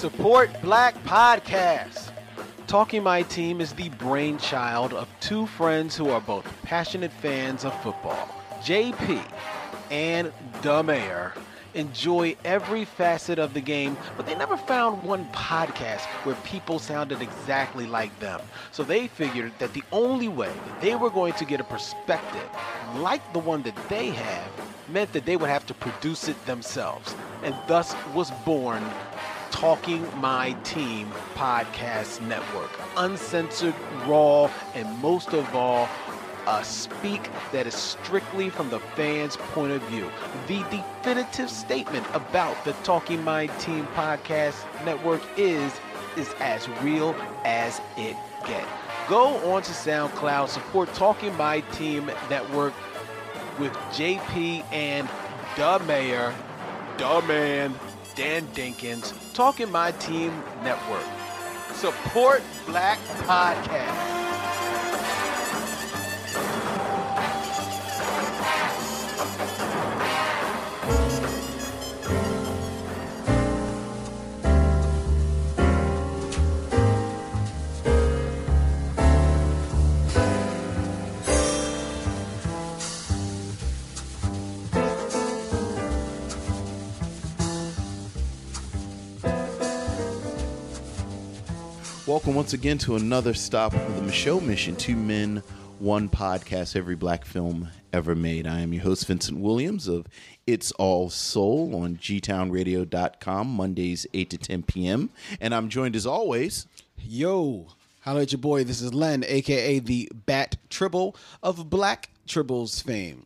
Support Black Podcast. Talking My Team is the brainchild of two friends who are both passionate fans of football. JP and the Mayor enjoy every facet of the game, but they never found one podcast where people sounded exactly like them. So they figured that the only way that they were going to get a perspective like the one that they have meant that they would have to produce it themselves. And thus was born Talking My Team Podcast Network. Uncensored, raw, and most of all, a speak that is strictly from the fans' point of view. The definitive statement about the Talking My Team Podcast Network is is as real as it gets. Go on to SoundCloud, support Talking My Team Network with JP and the Mayor, the Man, Dan Dinkins, Talking My Team Network. Support Black Podcast. Welcome once again to another stop of the Micheaux Mission. Two men, one podcast, every black film ever made. I am your host, Vincent Williams of It's All Soul on gtownradio.com, Mondays, 8 to 10 p.m. And I'm joined as always. Yo, holla at your boy. This is Len, aka the Bat Tribble of Black Tribbles fame.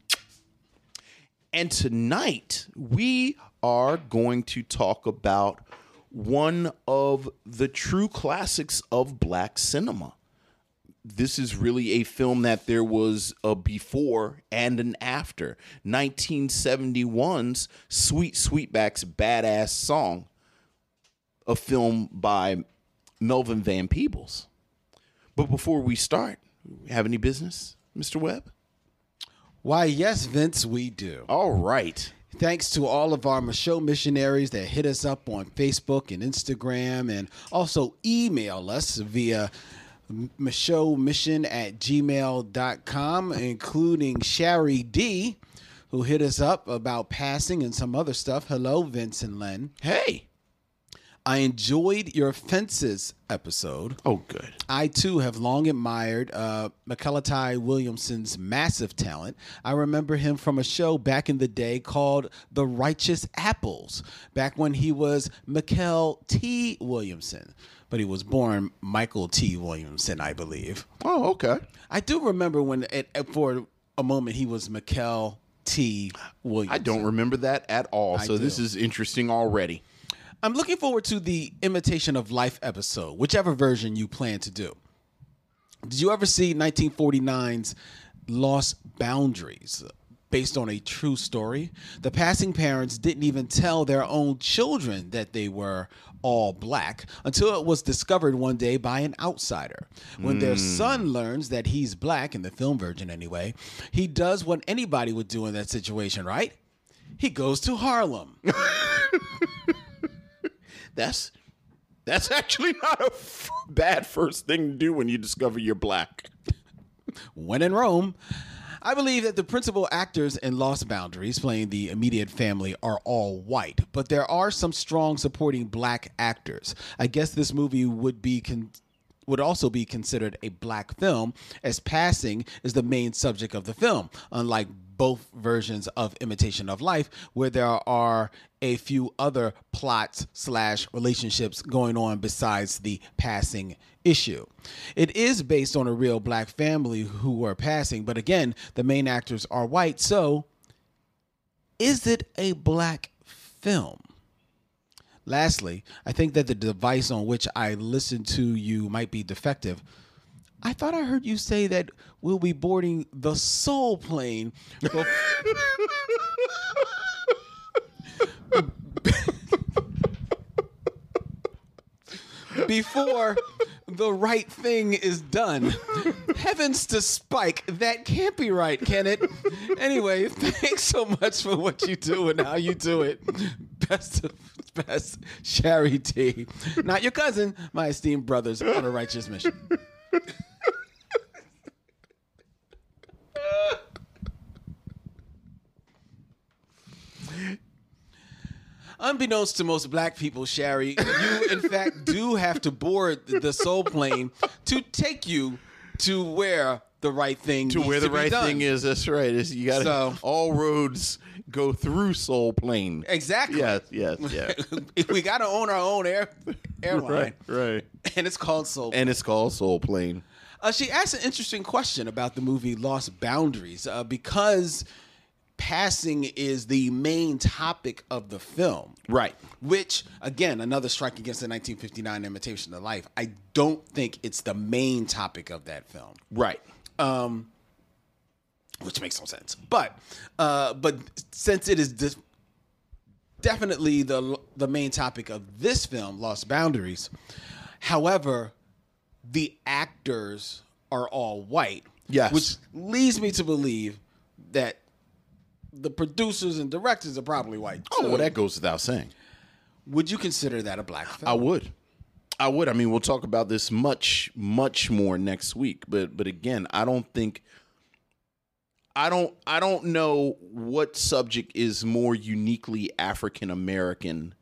And tonight we are going to talk about one of the true classics of black cinema. This is really a film that there was a before and an after. 1971's Sweet Sweetback's Badass Song, a film by Melvin Van Peebles. But before we start, have any business, Mr. Webb? Why, yes, Vince, we do. All right. Thanks to all of our Micheaux missionaries that hit us up on Facebook and Instagram and also email us via Micheaux mission at gmail.com, including Shari D, who hit us up about passing and some other stuff. Hello, Vince and Len. Hey. I enjoyed your fences episode. Oh, good. I too have long admired uh, Mykelti Williamson's massive talent. I remember him from a show back in the day called The Righteous Apples, back when he was Mykel T. Williamson, but he was born Michael T. Williamson, I believe. Oh, okay. I do remember when, it, for a moment, he was Mykel T. Williamson. I don't remember that at all. I so this is interesting already. I'm looking forward to the Imitation of Life episode, whichever version you plan to do. Did you ever see 1949's Lost Boundaries? Based on a true story, the passing parents didn't even tell their own children that they were all black until it was discovered one day by an outsider. When their hmm. son learns that he's black, in the film version anyway, he does what anybody would do in that situation, right? He goes to Harlem. That's that's actually not a f- bad first thing to do when you discover you're black. when in Rome. I believe that the principal actors in Lost Boundaries, playing the immediate family, are all white, but there are some strong supporting black actors. I guess this movie would be con- would also be considered a black film, as passing is the main subject of the film, unlike both versions of Imitation of Life, where there are a few other plots slash relationships going on besides the passing issue. It is based on a real black family who were passing, but again, the main actors are white, so is it a black film? Lastly, I think that the device on which I listen to you might be defective. I thought I heard you say that we'll be boarding the Soul plane. Before the right thing is done. Heavens to Spike, that can't be right, can it? Anyway, thanks so much for what you do and how you do it. Best of best, Sherry T. Not your cousin, my esteemed brothers on a righteous mission. Unbeknownst to most black people, Sherry, you in fact do have to board the soul plane to take you to where the right thing to where the right done. thing is. That's right. It's, you got to So- all roads go through Soul Plane. Exactly. Yes, yes, yeah. we got to own our own air airline, right, right. and it's called Soul. And it's called Soul Plane. Uh, she asked an interesting question about the movie Lost Boundaries uh, because passing is the main topic of the film. Right. Which, again, another strike against the 1959 Imitation of Life. I don't think it's the main topic of that film, Right. Um, which makes no sense. But, uh, but since it is dis- definitely the the main topic of this film, Lost Boundaries. However, the actors are all white. Yes. Which leads me to believe that the producers and directors are probably white. Oh, too. well, that goes without saying. Would you consider that a black film? I would. I would. I mean, we'll talk about this much, much more next week. But, but again, I don't think. I don't. I don't know what subject is more uniquely African American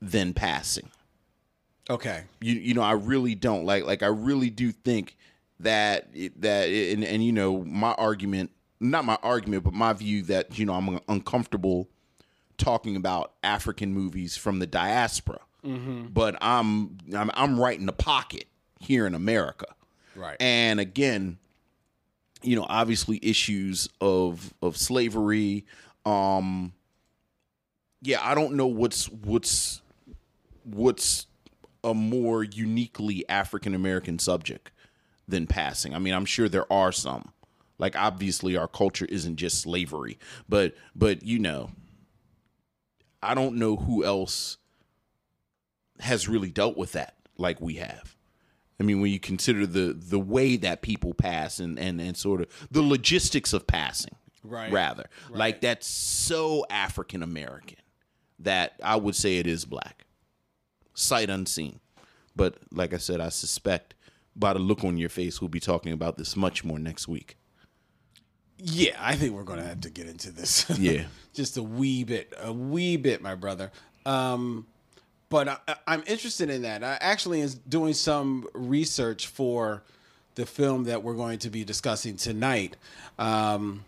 than passing. okay. You you know, I really don't like like I really do think that that and and you know my argument, not my argument, but my view that you know I'm uncomfortable talking about African movies from the diaspora, but I'm, I'm I'm right in the pocket here in America, Right. and again, you know, obviously issues of of slavery. Um, yeah, I don't know what's what's what's a more uniquely African American subject than passing. I mean, I'm sure there are some. Like obviously our culture isn't just slavery, but but you know, I don't know who else has really dealt with that like we have. I mean, when you consider the the way that people pass and and and sort of the logistics of passing, Right. Rather, like that's so African American that I would say it is black, sight unseen. But like I said, I suspect by the look on your face, we'll be talking about this much more next week. Yeah, I think we're going to have to get into this. Yeah. Just a wee bit, a wee bit, my brother. Um, but I, I'm interested in that. I actually is doing some research for the film that we're going to be discussing tonight. Um,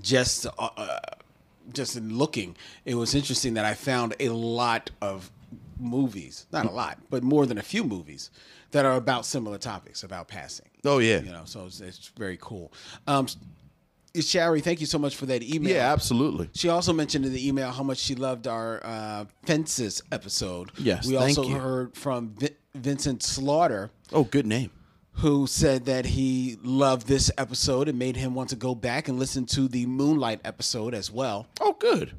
just, uh, uh, just in looking, it was interesting that I found a lot of movies, not a lot, but more than a few movies that are about similar topics, about passing Oh yeah, you know so it's, it's very cool um Shari, thank you so much for that email. yeah, absolutely. She also mentioned in the email how much she loved our uh, fences episode. Yes, we also you. heard from Vi- Vincent Slaughter, Oh, good name. who said that he loved this episode and made him want to go back and listen to the Moonlight episode as well. Oh, good.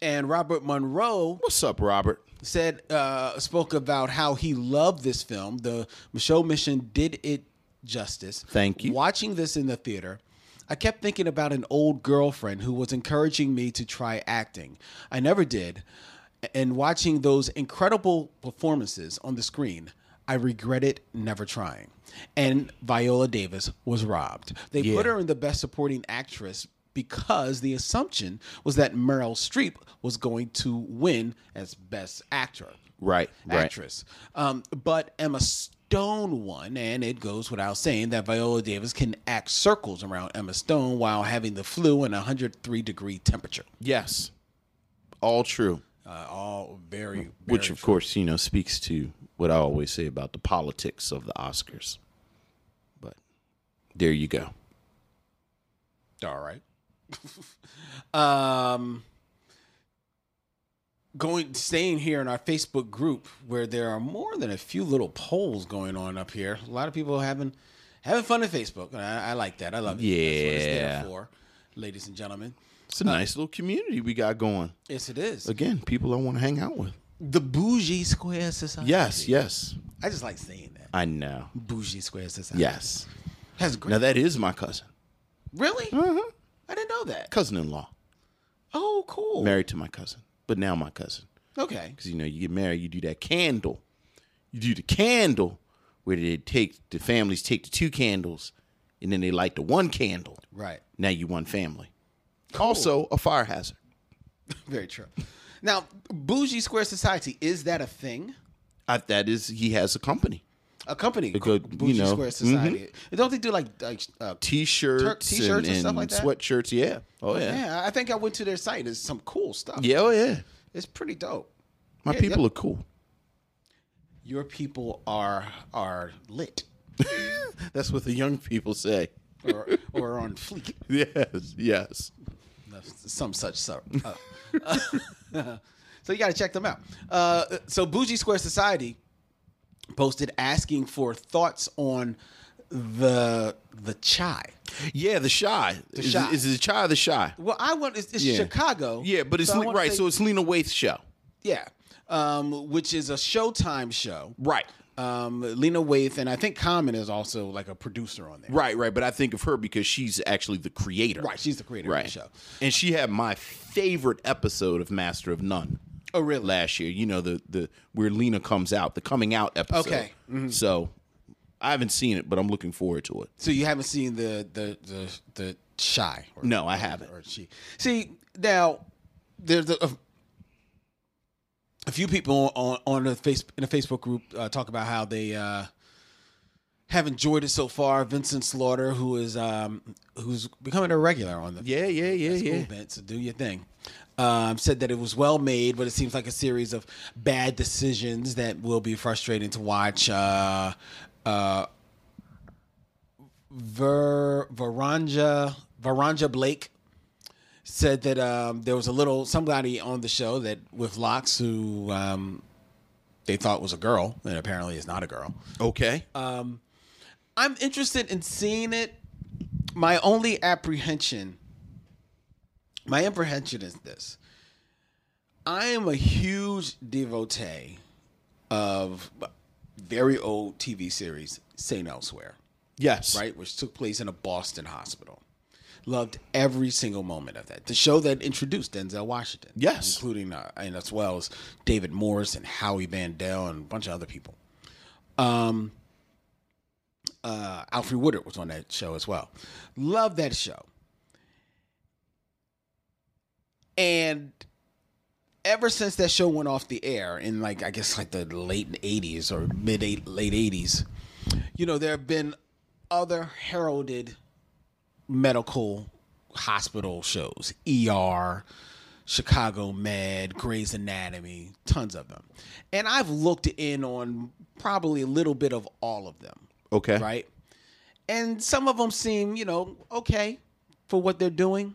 And Robert Monroe What's up, Robert? said uh, spoke about how he loved this film. The Micheaux Mission did it justice. Thank you. Watching this in the theater, I kept thinking about an old girlfriend who was encouraging me to try acting. I never did. And watching those incredible performances on the screen, I regretted never trying. And Viola Davis was robbed. They Yeah. put her in the best supporting actress because the assumption was that Meryl Streep was going to win as best actor Right, right. actress. Um, but Emma Stone won, and it goes without saying that Viola Davis can act circles around Emma Stone while having the flu and a 103 degree temperature. Yes, all true. Uh, all very, very Which, of course, you know, speaks to what I always say about the politics of the Oscars. But there you go. All right. um, going staying here in our Facebook group where there are more than a few little polls going on up here. A lot of people having having fun at Facebook. and I, I like that. I love it. That's what it's there Yeah. for, ladies and gentlemen. It's a nice little community we got going. Yes, it is. Again, people I want to hang out with. The Bougie Square Society. Yes, yes. I just like saying that. I know. Bougie Square Society. Yes. That's great. Now, that is my cousin, really? Uh-huh. I didn't know that. cousin in law, Oh, cool. married to my cousin. But now my cousin. Okay. Because you know, you get married, you do that candle. You do the candle where they take the families take the two candles and then they light the one candle. Right. Now you one family. Also a fire hazard. Very true. Now, Bougie Square Society is that a thing? I, that is, he has a company. A company, could, you Bougie know, Square Society. Don't they do like like uh, T-shirts, Tur- t-shirts and and, stuff like that? sweatshirts. Yeah. Oh yeah. yeah, I think I went to their site. It's some cool stuff. Yeah. Oh yeah. It's pretty dope. My Yeah, people yep. are cool. Your people are are lit That's what the young people say. or or on fleek. Yes. Yes. some such sort. Uh, so you got to check them out. Uh, so Bougie Square Society posted asking for thoughts on the the chai. Yeah. The shy. The is, Shy. Is it the chai or the shy? Well, I want it's, it's Yeah. Chicago. Yeah, but it's so Le- right. say- so it's Lena Waithe's show. yeah, um, which is a Showtime show. Right. Um, Lena Waithe and I think Common is also like a producer on there. Right. Right. But I think of her because she's actually the creator. Right, she's the creator Right. of the show. And she had my favorite episode of Master of None. Oh, really? Last year, you know the the where Lena comes out, the coming out episode. Okay. Mm-hmm. So I haven't seen it, but I'm looking forward to it. So you haven't seen the the the the Chi? Or, No, I haven't. Or she? See now, there's a, a few people on on the face in the Facebook group uh, talk about how they uh, have enjoyed it so far. Vincent Slaughter, who is um, who's becoming a regular on the Yeah, yeah, yeah, yeah. event, so do your thing. Um, said that it was well made, but it seems like a series of bad decisions that will be frustrating to watch. Uh, uh, Ver Varanja Varanja Blake said that um, there was a little somebody on the show that with locks who um, they thought was a girl and apparently is not a girl. Okay. I'm interested in seeing it. My only apprehension, my apprehension is this. I am a huge devotee of very old TV series, St. Elsewhere, yes. right? Which took place in a Boston hospital. Loved every single moment of that. The show that introduced Denzel Washington. Yes. Including, uh, and as well as David Morse and Howie Mandel and a bunch of other people. Um, uh, Alfred Woodard was on that show as well. Love that show. And ever since that show went off the air in like I guess like the late 80s or mid eight, late 80s, you know, there have been other heralded medical hospital shows, ER, Chicago Med, Grey's Anatomy, tons of them. And I've looked in on probably a little bit of all of them Okay. right? And some of them seem, you know, okay for what they're doing.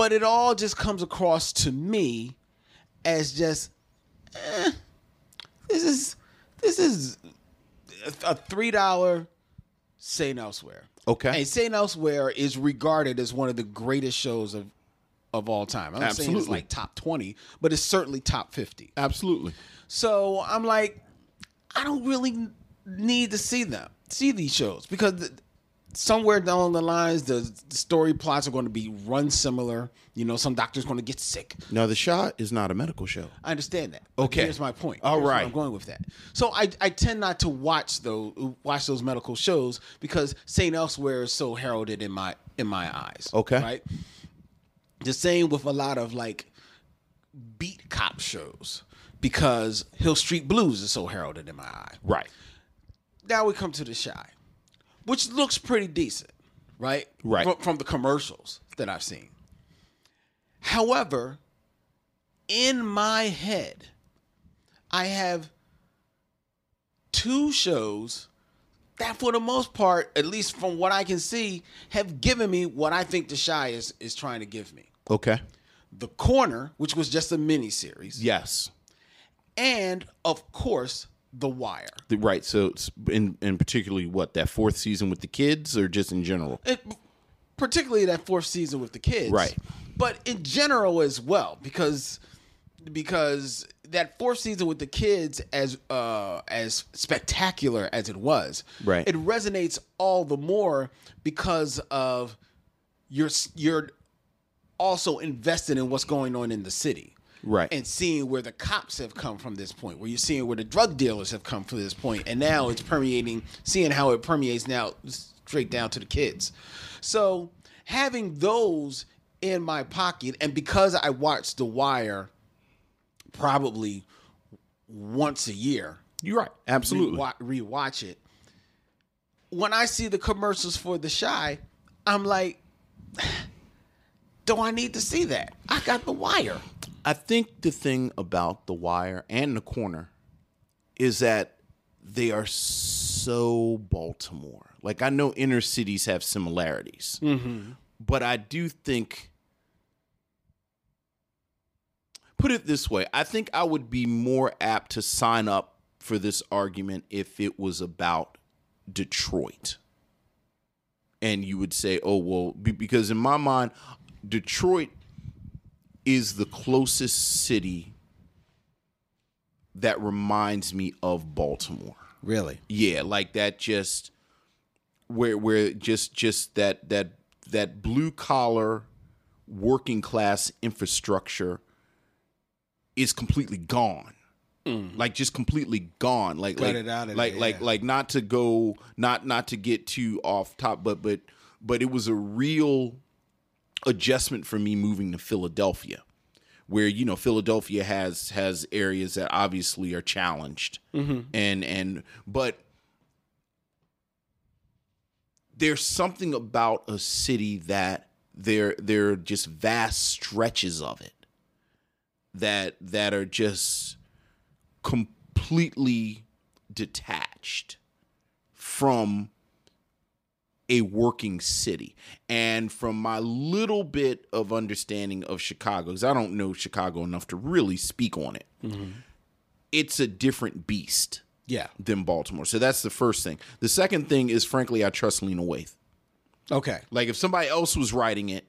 But it all just comes across to me as just, eh, this is this is a three dollar Saint Elsewhere. Okay. And Saint Elsewhere is regarded as one of the greatest shows of of all time. I'm not saying it's Absolutely. like top twenty, but it's certainly top fifty. Absolutely. So I'm like, I don't really need to see them, see these shows because somewhere down the lines, the, story plots are going to be run similar. You know, some doctor's going to get sick. Now the shot is not a medical show. I understand that. Okay. here's my point. All right. I'm going with that. So I, I tend not to watch those watch those medical shows because Saint Elsewhere is so heralded in my in my eyes. Okay. Right. The same with a lot of like beat cop shows because Hill Street Blues is so heralded in my eye. Right. Now we come to the Chi, which looks pretty decent, right? Right. From, from the commercials that I've seen. However, in my head, I have two shows that, for the most part, at least from what I can see, have given me what I think the Chi is is trying to give me. Okay. The Corner, which was just a mini series, Yes. and of course, The Wire. Right. So it's in in particularly what that fourth season with the kids or just in general. it, particularly that fourth season with the kids, Right. But in general as well, because because that fourth season with the kids, as uh, as spectacular as it was, Right. it resonates all the more because of your your also invested in what's going on in the city. Right. And seeing where the cops have come from this point, where you're seeing where the drug dealers have come from this point, and now it's permeating, seeing how it permeates now straight down to the kids. So having those in my pocket, and because I watch The Wire probably once a year, You're right. Absolutely. rewa- rewatch it. When I see the commercials for The Chi, I'm like, do I need to see that? I got The Wire. I think the thing about The Wire and The Corner is that they are so Baltimore. Like I know inner cities have similarities, mm-hmm. but I do think. Put it this way: I think I would be more apt to sign up for this argument if it was about Detroit, and you would say, "Oh well," because in my mind, Detroit is the closest city that reminds me of Baltimore. Really? Yeah, like that just where where just just that that that blue collar working class infrastructure is completely gone. Like just completely gone. Like like of like there, like yeah. like not to go not not to get too off top, but but but it was a real adjustment for me moving to Philadelphia, where you know Philadelphia has has areas that obviously are challenged, mm-hmm. and and but there's something about a city that there there are just vast stretches of it that that are just completely detached from a working city. And from my little bit of understanding of Chicago, because I don't know Chicago enough to really speak on it, it's a different beast Yeah. than Baltimore. So that's the first thing. The second thing is, frankly, I trust Lena Waithe. Okay. Like if somebody else was writing it,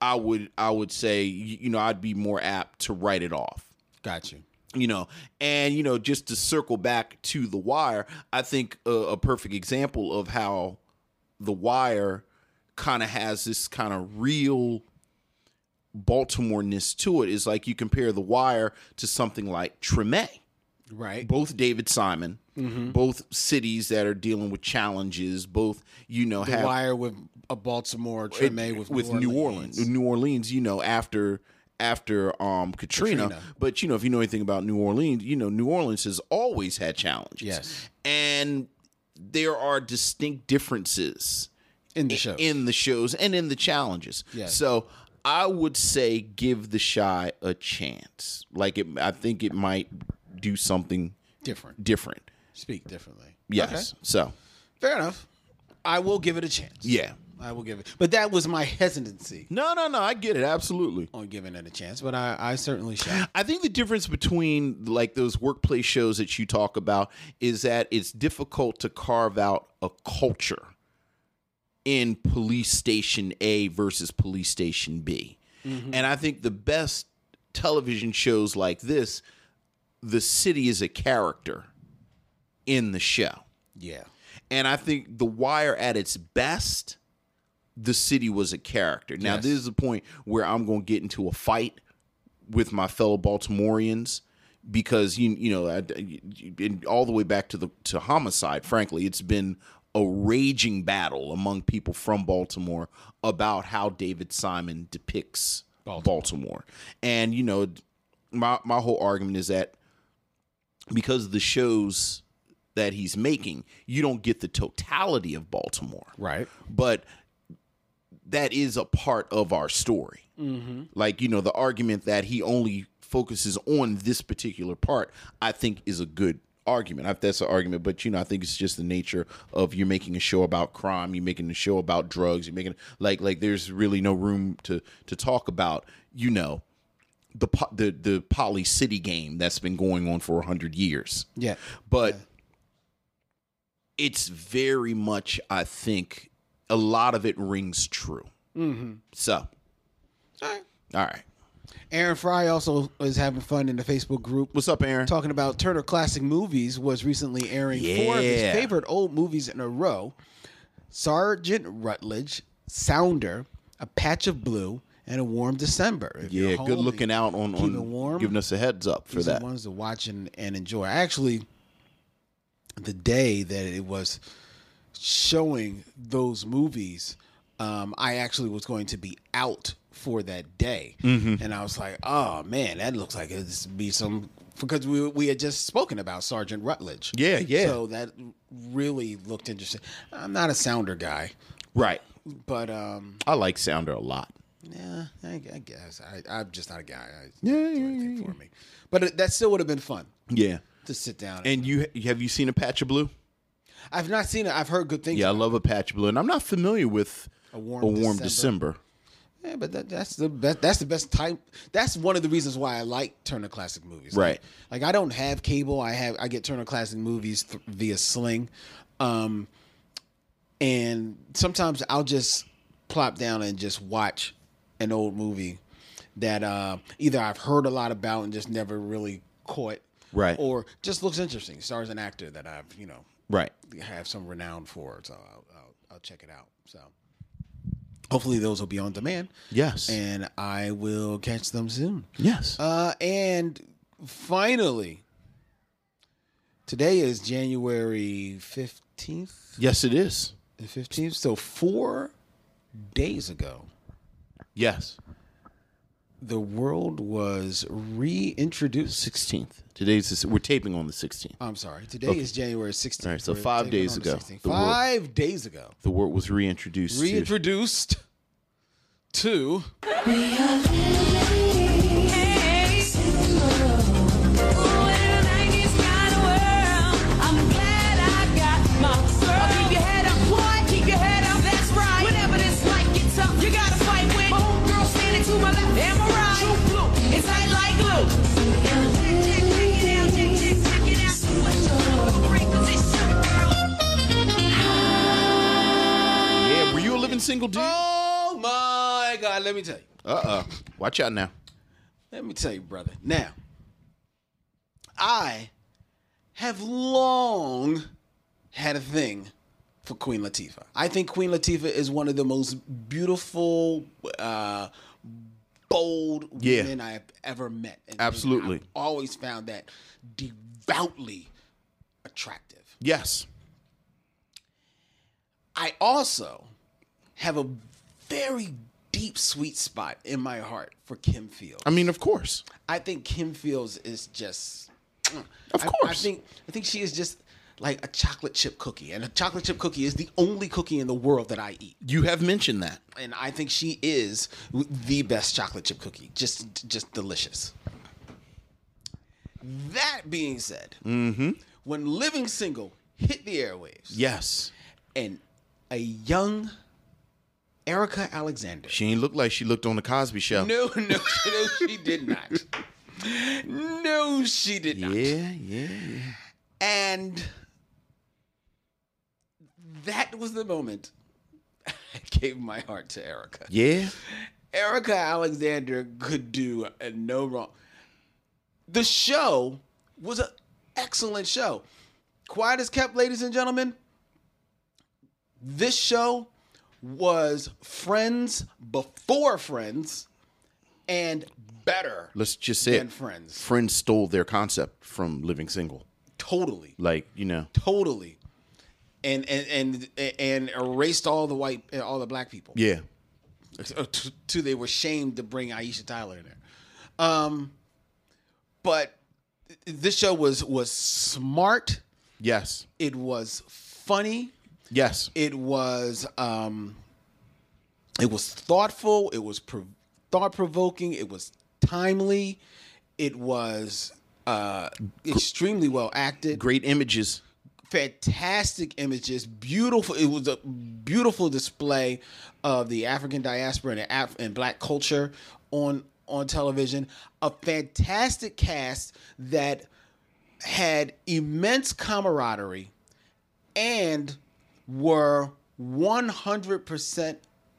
I would I would say you know I'd be more apt to write it off Got you. you know and you know just to circle back to the wire i think a, a perfect example of how the wire kind of has this kind of real baltimore-ness to it is like you compare the wire to something like treme Right. both david simon both cities that are dealing with challenges both you know The have Wire with a Baltimore, Treme with, with New Orleans. New Orleans, you know, after after um Katrina. Katrina. But you know, if you know anything about New Orleans, you know New Orleans has always had challenges. Yes. And there are distinct differences in the show. in the shows and in the challenges. Yes. So I would say give the Chi a chance. Like it I think it might do something Different. different. Speak differently. Yes. Okay. So Fair enough. I will give it a chance. yeah. I will give it. But that was my hesitancy No, no, no. I get it. Absolutely. on giving it a chance. But I, I certainly shall. I think the difference between like those workplace shows that you talk about is that it's difficult to carve out a culture in police station A versus police station B. Mm-hmm. And I think the best television shows like this, the city is a character in the show. Yeah. And I think The Wire at its best, the city was a character. Now, Yes. this is the point where I'm going to get into a fight with my fellow Baltimoreans because you you know I, all the way back to the to homicide. Frankly, it's been a raging battle among people from Baltimore about how David Simon depicts Baltimore. And you know, my my whole argument is that because of the shows that he's making, you don't get the totality of Baltimore Right. but that is a part of our story. Mm-hmm. Like, you know, the argument that he only focuses on this particular part, I think is a good argument. I, that's an argument, but you know, I think it's just the nature of you're making a show about crime, you're making a show about drugs, you're making like like there's really no room to to talk about, you know, the the the policy game that's been going on for 100 years Yeah. but it's very much i think a lot of it rings true mm-hmm. so All right. all right Aaron Fry also is having fun in the Facebook group. what's up aaron Talking about Turner Classic Movies was recently airing four of his favorite old movies in a row: Sergeant Rutledge, Sounder, A Patch of Blue, and a warm December. If Yeah, home good looking out on, on warm, giving us a heads up for that. the ones to watch and, and enjoy. Actually, the day that it was showing those movies, um, I actually was going to be out for that day, Mm-hmm. and I was like, "Oh man, that looks like it's be some." Because we we had just spoken about Sergeant Rutledge. Yeah, yeah. So that really looked interesting. I'm not a sounder guy, Right. but um, I like Sounder a lot. yeah, I, I guess I, I'm just not a guy. I, Yeah, yeah, for me. But it, that still would have been fun Yeah. to sit down. And you have you seen a patch of blue? I've not seen it. I've heard good things. Yeah, I love a patch blue, and I'm not familiar with A warm December. December. Yeah, but that, that's the best. That's the best type. That's one of the reasons why I like Turner Classic Movies. Right. Like, like I don't have cable. I have I get Turner Classic Movies th- via Sling, um, and sometimes I'll just plop down and just watch an old movie that uh, either I've heard a lot about and just never really caught, Right. or just looks interesting. Stars an actor that I've you know Right. have some renown for. So I'll, I'll, I'll check it out. So hopefully those will be on demand. Yes. And I will catch them soon. yes. Uh, and finally, today is January 15th. yes, it is. The 15th. So four days ago, Yes. The world was reintroduced. Sixteenth. Today's the, we're taping on the sixteenth. I'm sorry. Today is January 16th. All right, so We're five days on the ago, 16th. the world- Five days ago. The word was reintroduced. to- Reintroduced to yeah, Let me tell you. Uh uh Watch out now. Let me tell you, brother. Now, I have long had a thing for Queen Latifah. I think Queen Latifah is one of the most beautiful, uh, bold Yeah. women I have ever met. And- and Absolutely. I've always found that devoutly attractive. Yes. I also have a very deep sweet spot in my heart for Kim Fields. I mean, of course. I think Kim Fields is just. Of I- I, think I think she is just like a chocolate chip cookie, and a chocolate chip cookie is the only cookie in the world that I eat, You have mentioned that. and I think she is the best chocolate chip cookie. Just just delicious. That being said, Mm-hmm. when Living Single hit the airwaves, Yes. and a young Erika Alexander She ain't look like she looked on the Cosby Show. No, no, no, she did not. No, she did not. Yeah, yeah, yeah. And that was the moment I gave my heart to Erika. Yeah. Erika Alexander could do no wrong. The show was an excellent show. Quiet as kept, ladies and gentlemen. This show was Friends before Friends and better Let's just say than it. Friends. Friends stole their concept from Living Single. Totally. Like, you know. Totally. And and and and erased all the white all the black people. Yeah. to, to they were shamed to bring Aisha Tyler in there. Um, but this show was was smart. Yes. It was funny. Yes. It was um, it was thoughtful. It was pro- thought provoking. It was timely. It was uh, extremely well acted Great images. fantastic images, beautiful. It was a beautiful display of the African diaspora and, Af- and black culture on on television. A fantastic cast that had immense camaraderie and were 100%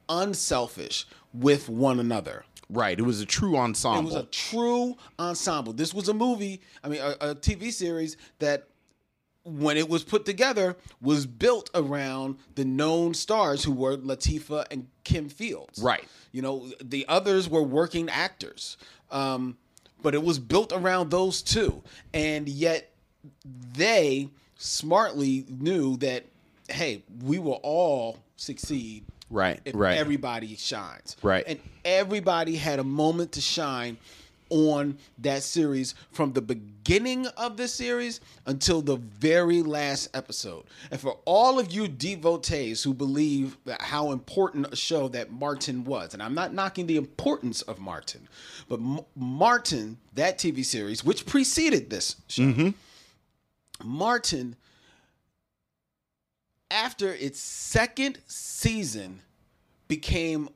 unselfish with one another. Right. It was a true ensemble. It was a true ensemble. This was a movie, I mean, a, a TV series that when it was put together, was built around the known stars who were Latifah and Kim Fields. Right. You know, the others were working actors. Um, but it was built around those two. And yet they smartly knew that, hey, we will all succeed Right, if right. everybody shines. Right. And everybody had a moment to shine on that series from the beginning of the series until the very last episode. And for all of you devotees who believe that how important a show that Martin was, and I'm not knocking the importance of Martin, but M- Martin, that TV series, which preceded this show, mm-hmm. Martin after its second season became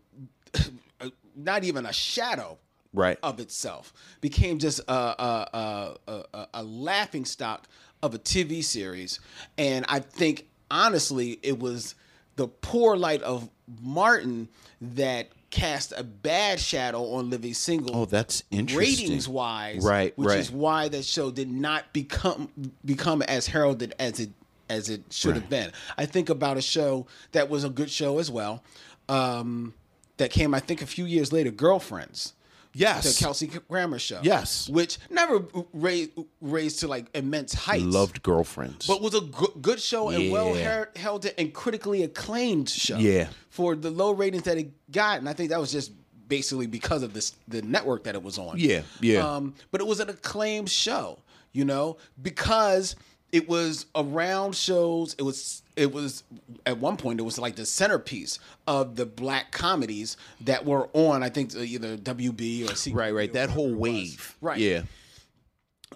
uh, not even a shadow Right. of itself became just a, a, a, a, a laughing stock of a TV series. And I think, honestly, it was the poor light of Martin that cast a bad shadow on Living Single. Oh, that's interesting. Ratings wise, Right, which right. is why that show did not become become as heralded as it as it should have been. I think about a show that was a good show as well, um, that came I think a few years later, Girlfriends Yes. the Kelsey Grammer show. Yes. which never raised raised to like immense heights. Loved girlfriends. but was a good show and well Yeah. he- held and critically acclaimed show. Yeah. for the low ratings that it got, and I think that was just basically because of this the network that it was on. Yeah, yeah. Um, but it was an acclaimed show, you know, because it was around shows. It was it was at one point it was like the centerpiece of the black comedies that were on. I think either WB or CW right, right. That whole whatever it was. wave. right? Yeah.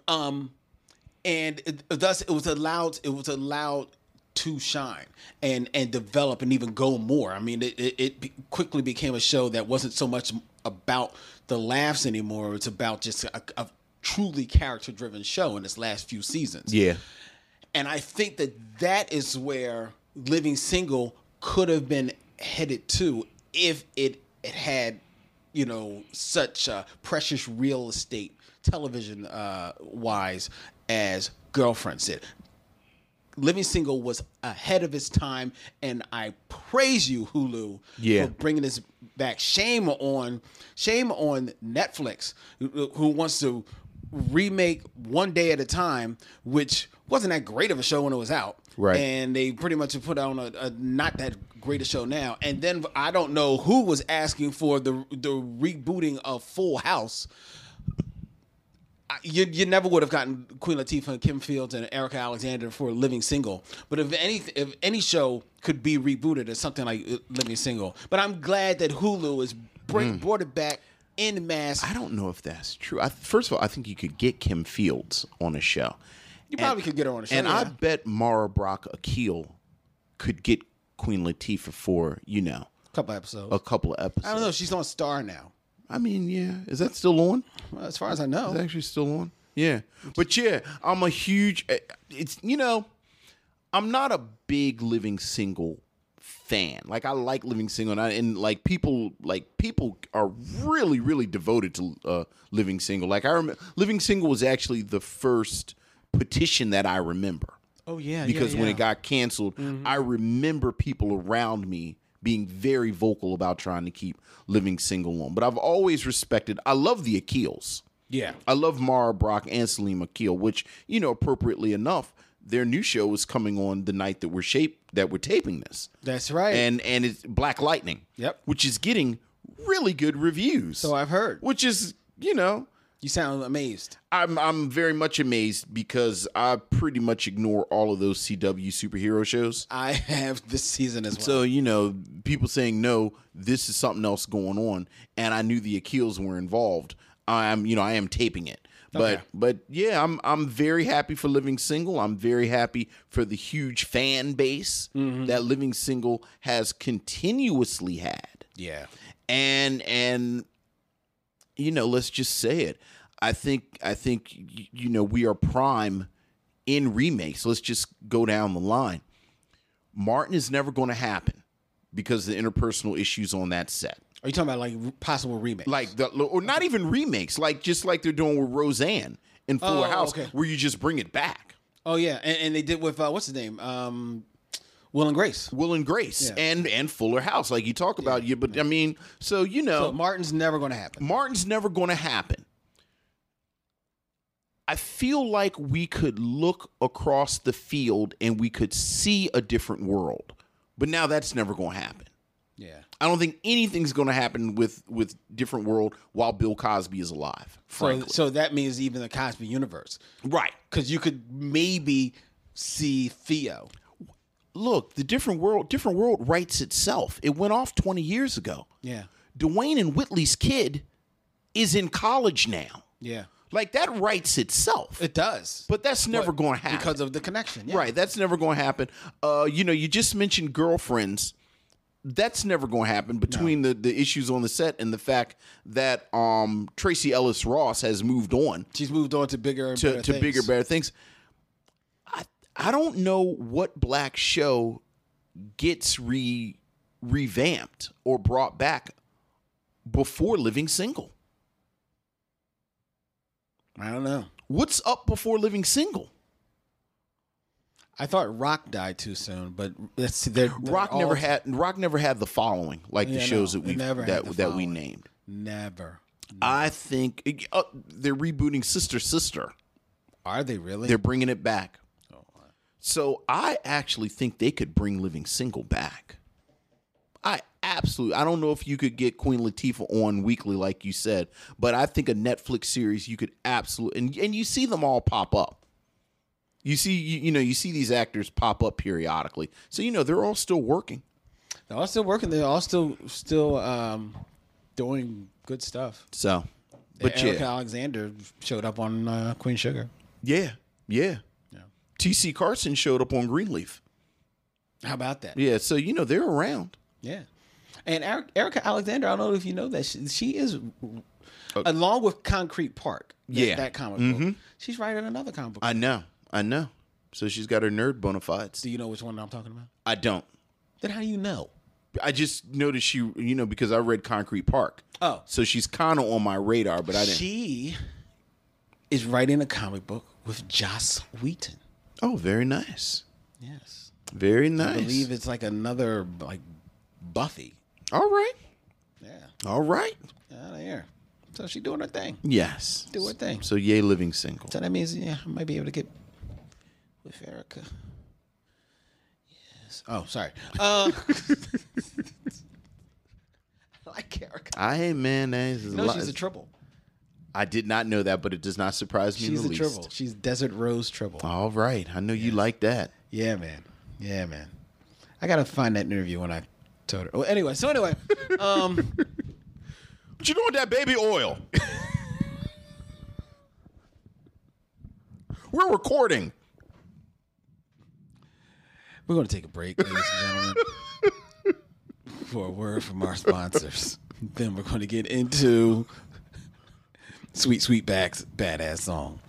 um and it, thus it was allowed it was allowed to shine and and develop and even go more i mean it, it, it quickly became a show that wasn't so much about the laughs anymore it's about just a, a truly character driven show in its last few seasons Yeah. and I think that that is where Living Single could have been headed to if it, it had, you know, such uh, precious real estate television uh, wise as Girlfriends did. Living Single was ahead of its time, and I praise you, Hulu, Yeah. for bringing this back. Shame on, shame on Netflix, who, who wants to remake One Day at a Time, which wasn't that great of a show when it was out, Right. And they pretty much put on a, a not that great a show now. And then I don't know who was asking for the the rebooting of Full House. You, you never would have gotten Queen Latifah and Kim Fields and Erika Alexander for Living Single. But if any if any show could be rebooted as something like Living Single, but I'm glad that Hulu is bring, mm. brought it back in mass. I don't know if that's true. I, first of all, I think you could get Kim Fields on a show. You probably could get her on a show. And yeah. I bet Mara Brock Akil could get Queen Latifah for, you know, a couple episodes. a couple of episodes. I don't know. She's on Star now. I mean, yeah. Is that still on? Well, as far as I know. Is that actually still on? Yeah. But yeah, I'm a huge eh, it's you know, I'm not a big living single fan. Like I like living single and, I, and like people like people are really really devoted to uh living single. Like I remember living single was actually the first petition that I remember Oh yeah, because when it got canceled, Mm-hmm. I remember people around me being very vocal about trying to keep living single on. But I've always respected. I love the Akils. yeah, I love Mara Brock and Salim Akil, which you know, appropriately enough, their new show is coming on the night that we're shape that we're taping this, that's right. and and it's Black Lightning. Yep. which is getting really good reviews. so I've heard. which is you know. You sound amazed. I'm I'm very much amazed because I pretty much ignore all of those CW superhero shows. I have this season as well. So you know, people saying no, this is something else going on, and I knew the Akils were involved. I'm, you know, I am taping it, but Okay. but yeah, I'm I'm very happy for Living Single. I'm very happy for the huge fan base Mm-hmm. that Living Single has continuously had, yeah, and and you know, let's just say it. I think I think you know we are prime in remakes. Let's just go down the line. Martin is never going to happen because of the interpersonal issues on that set. Are you talking about like possible remakes? Like the or not even remakes, like just like they're doing with Roseanne in Fuller Oh, House, okay. where you just bring it back. Oh yeah, and, and they did with uh, what's his name, um, Will and Grace. Will and Grace Yeah. and and Fuller House, like you talk about. You, but I mean, so you know, So Martin's never going to happen. Martin's never going to happen. I feel like we could look across the field and we could see a different world, but now that's never going to happen. Yeah. I don't think anything's going to happen with with different world while Bill Cosby is alive. So, Frankly, so that means even the Cosby universe, right. because you could maybe see Theo. Look, the different world, different world writes itself. It went off twenty years ago. Yeah. Dwayne and Whitley's kid is in college now. Yeah. Like that writes itself. It does. but that's never going to happen because of the connection. Yeah. Right, that's never going to happen. Uh, you know, you just mentioned girlfriends. That's never going to happen between the, the issues on the set and the fact that um, Tracee Ellis Ross has moved on She's moved on to bigger and to, better to things. bigger, better things. I I don't know what black show gets re revamped or brought back before Living Single. I don't know. What's up before Living Single? I thought Roc died too soon, but that's they're, they're Roc never had Roc never had the following like Yeah, the shows no, that we never that that we named. never. I think uh, they're rebooting Sister Sister. Are they really? They're bringing it back. So I actually think they could bring Living Single back. I absolutely. I don't know if you could get Queen Latifah on weekly like you said, but I think a Netflix series you could absolutely and and you see them all pop up. You see, you, you know, you see these actors pop up periodically, so you know they're all still working. They're all still working. They're all still still um, doing good stuff. So, but Erika yeah, Alexander showed up on uh, Queen Sugar. yeah, yeah. Yeah. T.C. Carson showed up on Greenleaf. How about that? Yeah, so you know they're around. Yeah. And Eric, Erika Alexander, I don't know if you know that she, she is, along with Concrete Park, that, Yeah. that comic book. She's writing another comic book. I know, I know. So she's got her nerd bona fides. Do you know which one I'm talking about? I don't. Then how do you know? I just noticed she, you know, because I read Concrete Park. Oh. So she's kind of on my radar, but I didn't. She is writing a comic book with Joss Whedon. oh, very nice. Yes. Very nice. I believe it's like another like Buffy. All right. Yeah. All right. Out of here. So she's doing her thing. Yes. Do her thing. So yay, living single. So that means yeah, I might be able to get with Erika. Yes. Oh, sorry. Uh, I like Erika. I ain't man, that is You know lot- she's a triple. I did not know that, but it does not surprise me. She's in a the triple. least. She's Desert Rose triple. All right. I know you like that. Yeah, man. Yeah, man. I gotta find that interview when I told her. Well, anyway, so anyway, um, What you doing with that baby oil? We're recording. We're gonna take a break, ladies and gentlemen, for a word from our sponsors. Then we're gonna get into sweet, Sweetback's, badass song.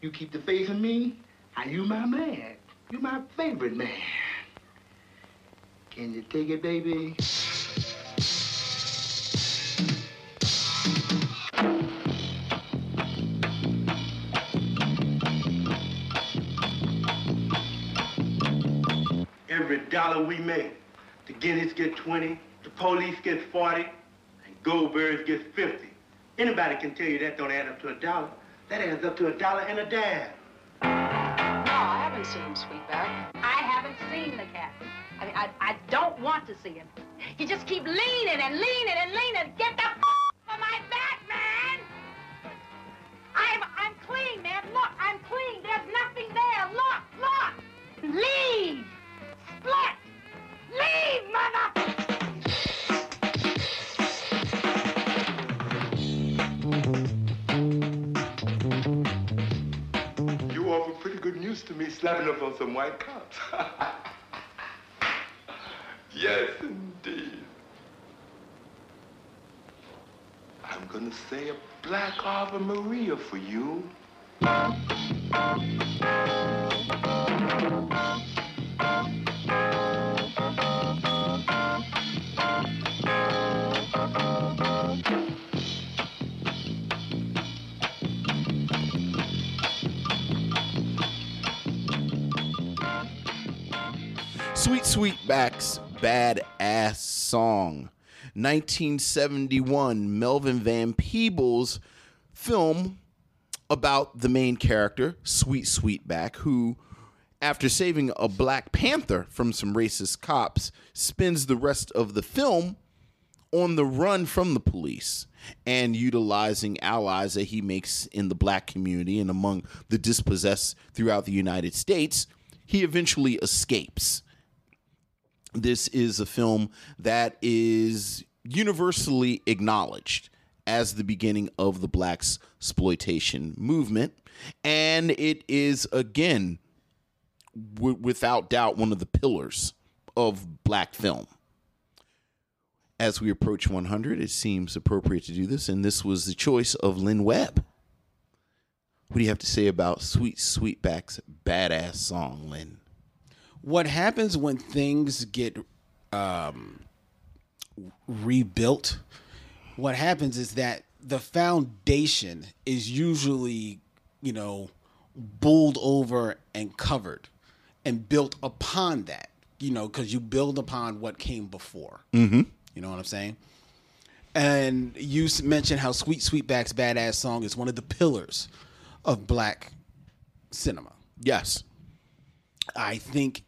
You keep the faith in me, and you my man. You my favorite man. Can you take it, baby? Every dollar we make, the Guineas get 20, the police get 40, and Goldbergs get 50. Anybody can tell you that don't add up to a dollar. That adds up to a dollar and a dime. No, I haven't seen him, Sweetback. I haven't seen the cat. I mean, I, I don't want to see him. You just keep leaning and leaning and leaning. Get the f- off my back, man! I'm, I'm clean, man. Look, I'm clean. There's nothing there. Look, look. Leave. Split. Leave, mother. Good news to me, slapping up on some white cops. yes, indeed. I'm gonna say a black Ave Maria for you. Sweet Sweetback's Badass Song. 1971 Melvin Van Peebles film about the main character, Sweet Sweetback, who, after saving a Black Panther from some racist cops, spends the rest of the film on the run from the police and utilizing allies that he makes in the black community and among the dispossessed throughout the United States. He eventually escapes this is a film that is universally acknowledged as the beginning of the black exploitation movement. And it is again w- without doubt one of the pillars of black film. As we approach 100 it seems appropriate to do this and this was the choice of lynn webb. What do you have to say about sweet sweetback's badass song lynn what happens when things get um, rebuilt what happens is that the foundation is usually you know bulled over and covered and built upon that you know because you build upon what came before. Mm-hmm. you know what i'm saying? And you mentioned how sweet sweetback's badass song is one of the pillars of black cinema. Yes. I think,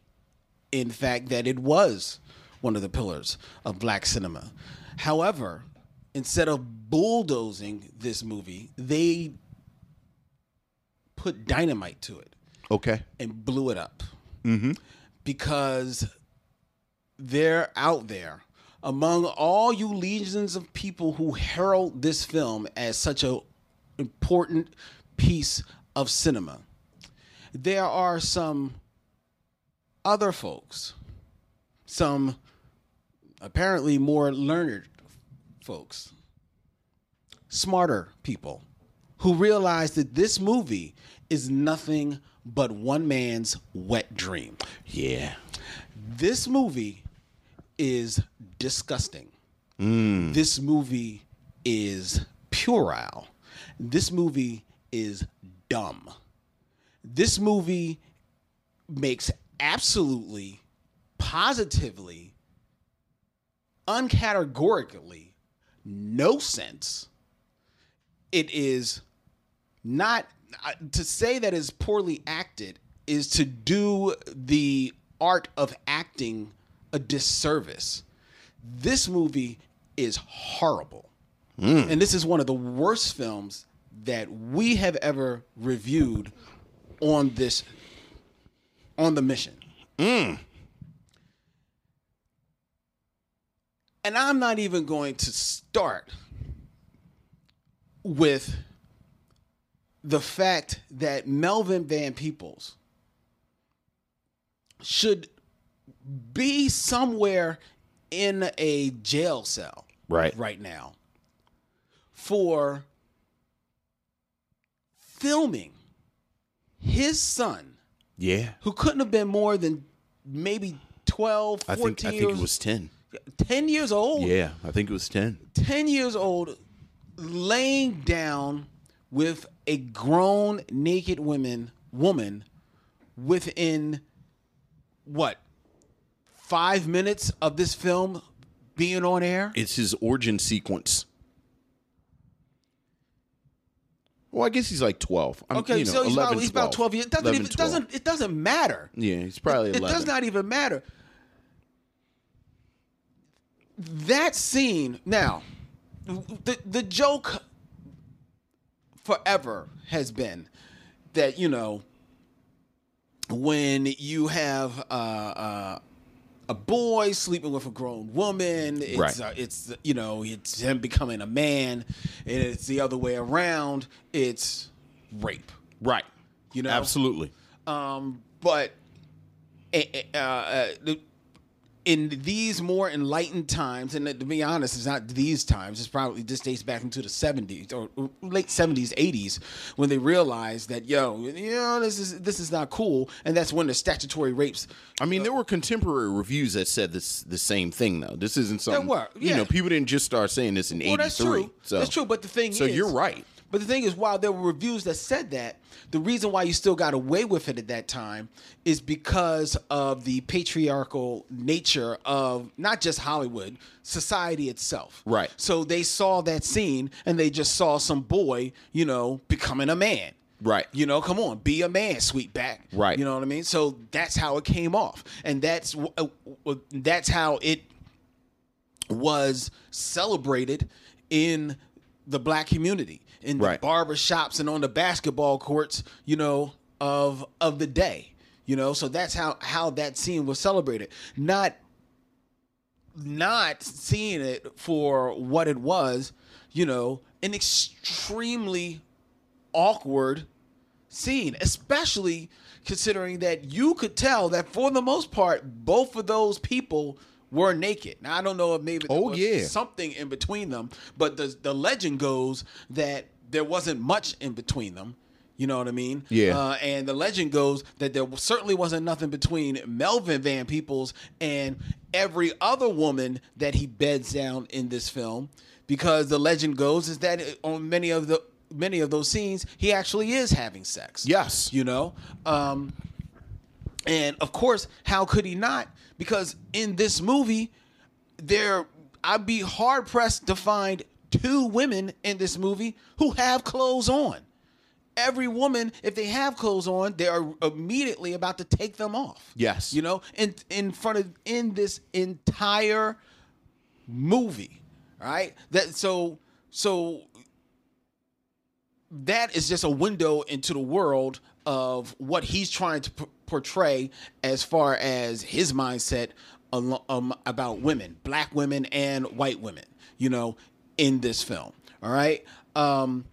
in fact, that it was one of the pillars of black cinema. However, instead of bulldozing this movie, they put dynamite to it okay and blew it up. Mm-hmm. Because they're out there among all you legions of people who herald this film as such a important piece of cinema. There are some other folks, some apparently more learned folks, smarter people who realize that this movie is nothing but one man's wet dream. yeah This movie is disgusting. Mm. This movie is puerile. This movie is dumb. This movie makes absolutely, positively, uncategorically no sense. It is not uh, to say that is poorly acted is to do the art of acting a disservice. This movie is horrible. And this is one of the worst films that we have ever reviewed on this on the mission. Mm. And I'm not even going to start with the fact that Melvin Van Peebles should be somewhere in a jail cell Right. right now for filming his son yeah. Who couldn't have been more than maybe 12 14 i think i think it was 10 10 years old? Yeah i think it was 10 10 years old laying down with a grown naked woman woman within what five minutes of this film being on air? It's his origin sequence. Well, I guess he's like 12. I'm, okay you know, so he's, 11, about, he's about 12 years it doesn't 11, even 12. doesn't it doesn't matter Yeah, he's probably it 11. does not even matter that scene now the the joke forever has been that you know when you have uh, uh, a boy sleeping with a grown woman, it's Right. uh, it's you know it's him becoming a man, and it's the other way around. It's rape, Right. you know. Absolutely. Um, but eh, eh, uh, uh, in these more enlightened times, and to be honest, it's not these times. It's probably this dates back into the '70s or late '70s, '80s, when they realized that yo, you know, this is this is not cool, and that's when the statutory rapes. I mean, uh, there were contemporary reviews that said this the same thing though. This isn't something were, you yeah. know, people didn't just start saying this in Well, that's '83. true. So that's true. But the thing so is, you're right. But the thing is, while there were reviews that said that, the reason why you still got away with it at that time is because of the patriarchal nature of not just Hollywood, society itself. Right. So they saw that scene and they just saw some boy, you know, becoming a man. Right. You know, come on, be a man, sweetback. Right. You know what I mean? So that's how it came off, and that's uh, uh, that's how it was celebrated in the black community, in the Right. barber shops and on the basketball courts, you know, of of the day. You know, so that's how how that scene was celebrated. Not not seeing it for what it was, you know, an extremely awkward scene, especially considering that you could tell that for the most part, both of those people were naked. Now I don't know if maybe there Oh, was yeah. something in between them, but the the legend goes that there wasn't much in between them. You know what I mean? Yeah. Uh, and the legend goes that there certainly wasn't nothing between Melvin Van Peebles and every other woman that he beds down in this film, because the legend goes is that on many of the many of those scenes he actually is having sex. Yes. You know. Um, and of course, how could he not? Because in this movie, there I'd be hard pressed to find two women in this movie who have clothes on. Every woman, if they have clothes on, they are immediately about to take them off. Yes. You know, in in front of in this entire movie. Right? That so so that is just a window into the world of what he's trying to portray as far as his mindset um, about women, black women and white women, you know, in this film. All right. Um,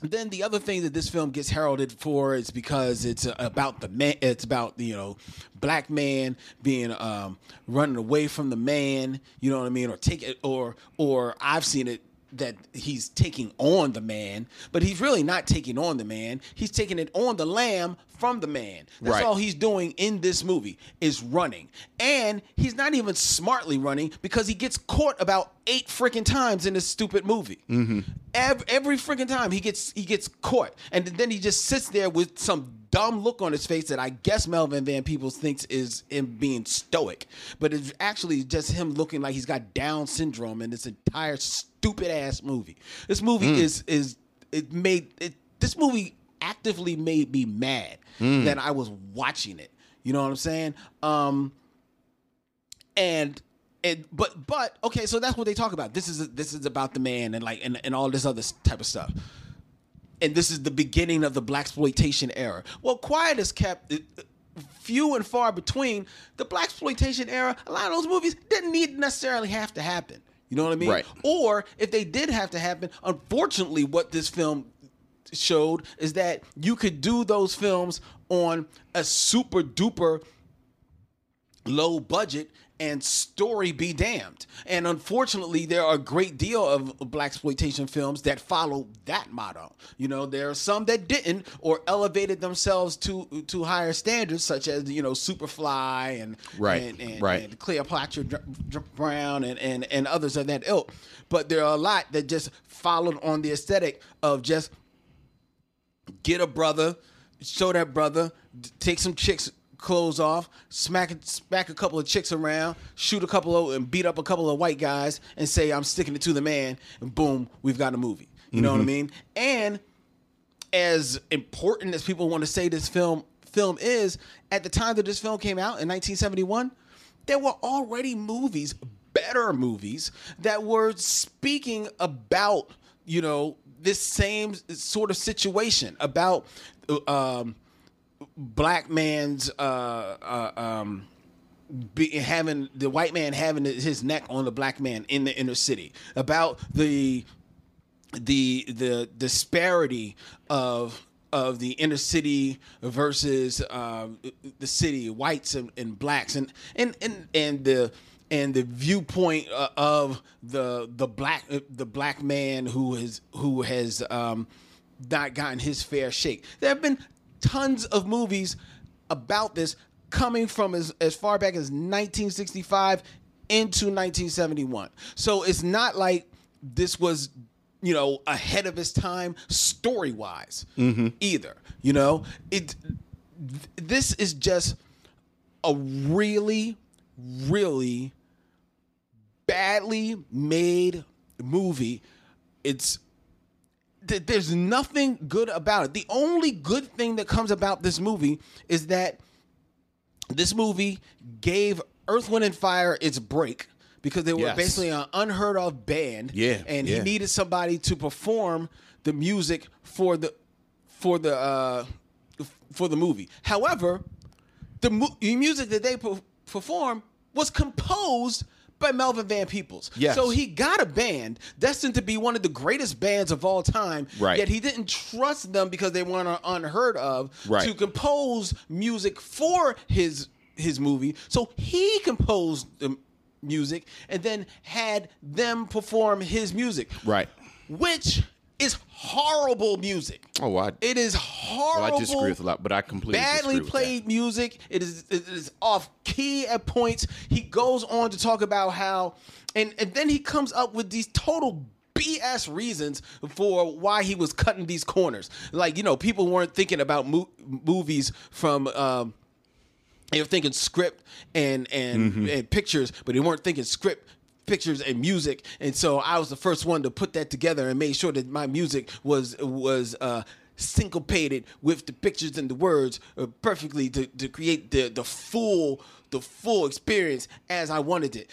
then the other thing that this film gets heralded for is because it's about the man it's about you know black man being um running away from the man you know what i mean or take it or or i've seen it that he's taking on the man but he's really not taking on the man. He's taking it on the lamb from the man. That's Right. all he's doing in this movie is running. And he's not even smartly running because he gets caught about eight freaking times in this stupid movie. Mm-hmm. Every, every freaking time he gets he gets caught. And then he just sits there with some dumb look on his face that I guess Melvin Van Peebles thinks is him being stoic. But it's actually just him looking like he's got Down syndrome in this entire stupid ass movie. This movie is is it made it this movie actively made me mad that I was watching it. You know what I'm saying? Um and and but but okay so that's what they talk about. This is this is about the man and like and, and all this other type of stuff and this is the beginning of the blaxploitation era. Well quiet is kept uh, few and far between. The blaxploitation era a lot of those movies didn't need necessarily have to happen. You know what i mean? Right. or if they did have to happen unfortunately what this film showed is that you could do those films on a super duper low budget and story be damned. And unfortunately, there are a great deal of blaxploitation films that follow that motto. You know, there are some that didn't or elevated themselves to to higher standards, such as you know Superfly and Right, and, and, right. and Cleopatra Brown and, and and others of that ilk. But there are a lot that just followed on the aesthetic of just get a brother, show that brother, take some chicks clothes off, smack smack a couple of chicks around, shoot a couple of and beat up a couple of white guys, and say I'm sticking it to the man, and boom, we've got a movie. You know what I mean? And as important as people want to say this film film is, at the time that this film came out in 1971, there were already movies, better movies that were speaking about, you know, this same sort of situation about um, black man's uh, uh, um, be, having the white man having his neck on the black man in the inner city about the the the disparity of of the inner city versus um, the city, whites and, and blacks, and and and and the and the viewpoint uh, of the the black uh, the black man who has who has um, not gotten his fair shake. There have been tons of movies about this coming from as, as far back as 1965 into 1971. So it's not like this was, you know, ahead of its time story wise mm-hmm. either. You know, it. th- This is just a really, really badly made movie. It's th- there's nothing good about it. The only good thing that comes about this movie is that this movie gave Earth, Wind, and Fire its break because they were Yes. basically an unheard of band. Yeah, and yeah. he needed somebody to perform the music for the for the uh, for the movie. However, the mu- music that they per- perform was composed by Melvin Van Peebles. Yes. So he got a band destined to be one of the greatest bands of all time. Right. Yet he didn't trust them because they weren't unheard of Right. to compose music for his his movie. So he composed the music and then had them perform his music. Right. Which is horrible music. Oh, I, It is well, horrible I disagree with a lot, but I completely badly played music. It is it is off key at points. He goes on to talk about how, and and then he comes up with these total BS reasons for why he was cutting these corners. Like you know, people weren't thinking about mo- movies from. Um, they were thinking script and and, Mm-hmm. and pictures, but they weren't thinking script, pictures, and music. And so I was the first one to put that together and made sure that my music was was uh, syncopated with the pictures and the words uh, perfectly to, to create the the full the full experience as I wanted it.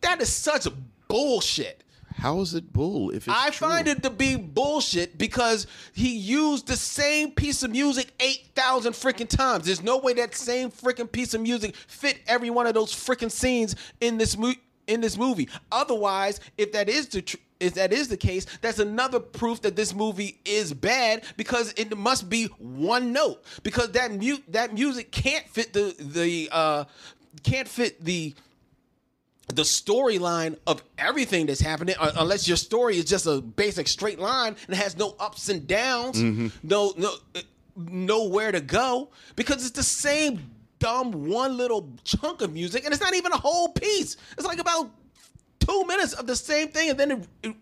That is such bullshit. How is it bull if it's I true? find it to be bullshit because he used the same piece of music 8,000 freaking times. There's no way that same freaking piece of music fit every one of those freaking scenes in this mo- in this movie. Otherwise, if that is the tr- if that is the case, that's another proof that this movie is bad because it must be one note because that mu- that music can't fit the the uh can't fit the the storyline of everything that's happening unless your story is just a basic straight line and has no ups and downs no no uh, nowhere to go because it's the same dumb one little chunk of music and it's not even a whole piece. It's like about two minutes of the same thing and then it, it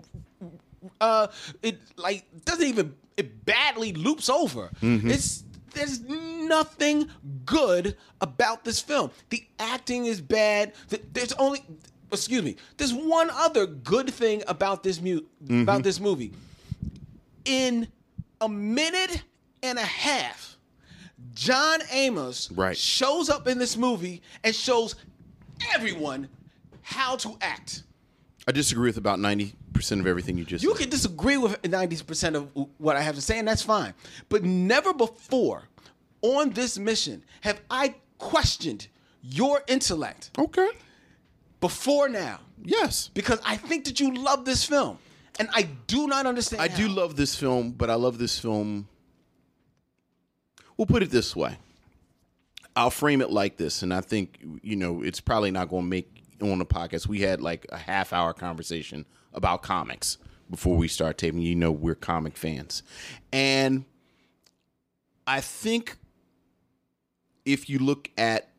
uh it like doesn't even it badly loops over. It's there's nothing good about this film. The acting is bad. There's only excuse me there's one other good thing about this mu- about this movie. In a minute and a half John Amos Right. shows up in this movie and shows everyone how to act. I disagree with about ninety percent of everything you just You said. can disagree with 90% of what I have to say, and that's fine. But never before on this mission have I questioned your intellect Okay. before now. Yes. Because I think that you love this film. And I do not understand. I do love this film, but I love this film. We'll put it this way. I'll frame it like this, and I think you know it's probably not going to make on the podcast. We had like a half hour conversation about comics before we start taping. You know, we're comic fans, and I think if you look at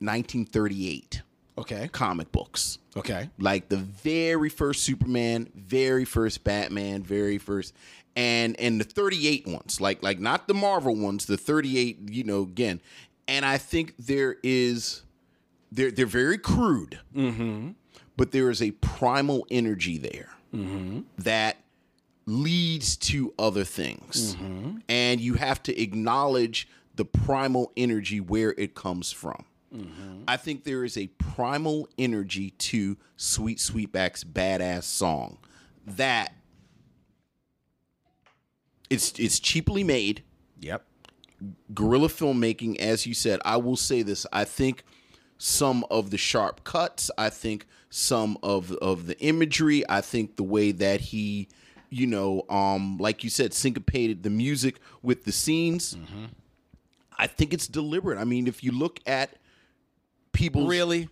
1938 Okay. comic books, Okay. like the very first Superman, very first Batman, very first and and the 38 ones, like like not the Marvel ones, the 38, you know, again. And I think there is they're they're very crude. Mm-hmm. But there is a primal energy there mm-hmm. that leads to other things. Mm-hmm. And you have to acknowledge the primal energy where it comes from. I think there is a primal energy to Sweet Sweetback's badass song that it's it's cheaply made. Yep. Guerrilla filmmaking, as you said, I will say this. I think some of the sharp cuts, I think some of of the imagery, I think the way that he you know, um, like you said, syncopated the music with the scenes. I think it's deliberate. I mean, if you look at people, Really?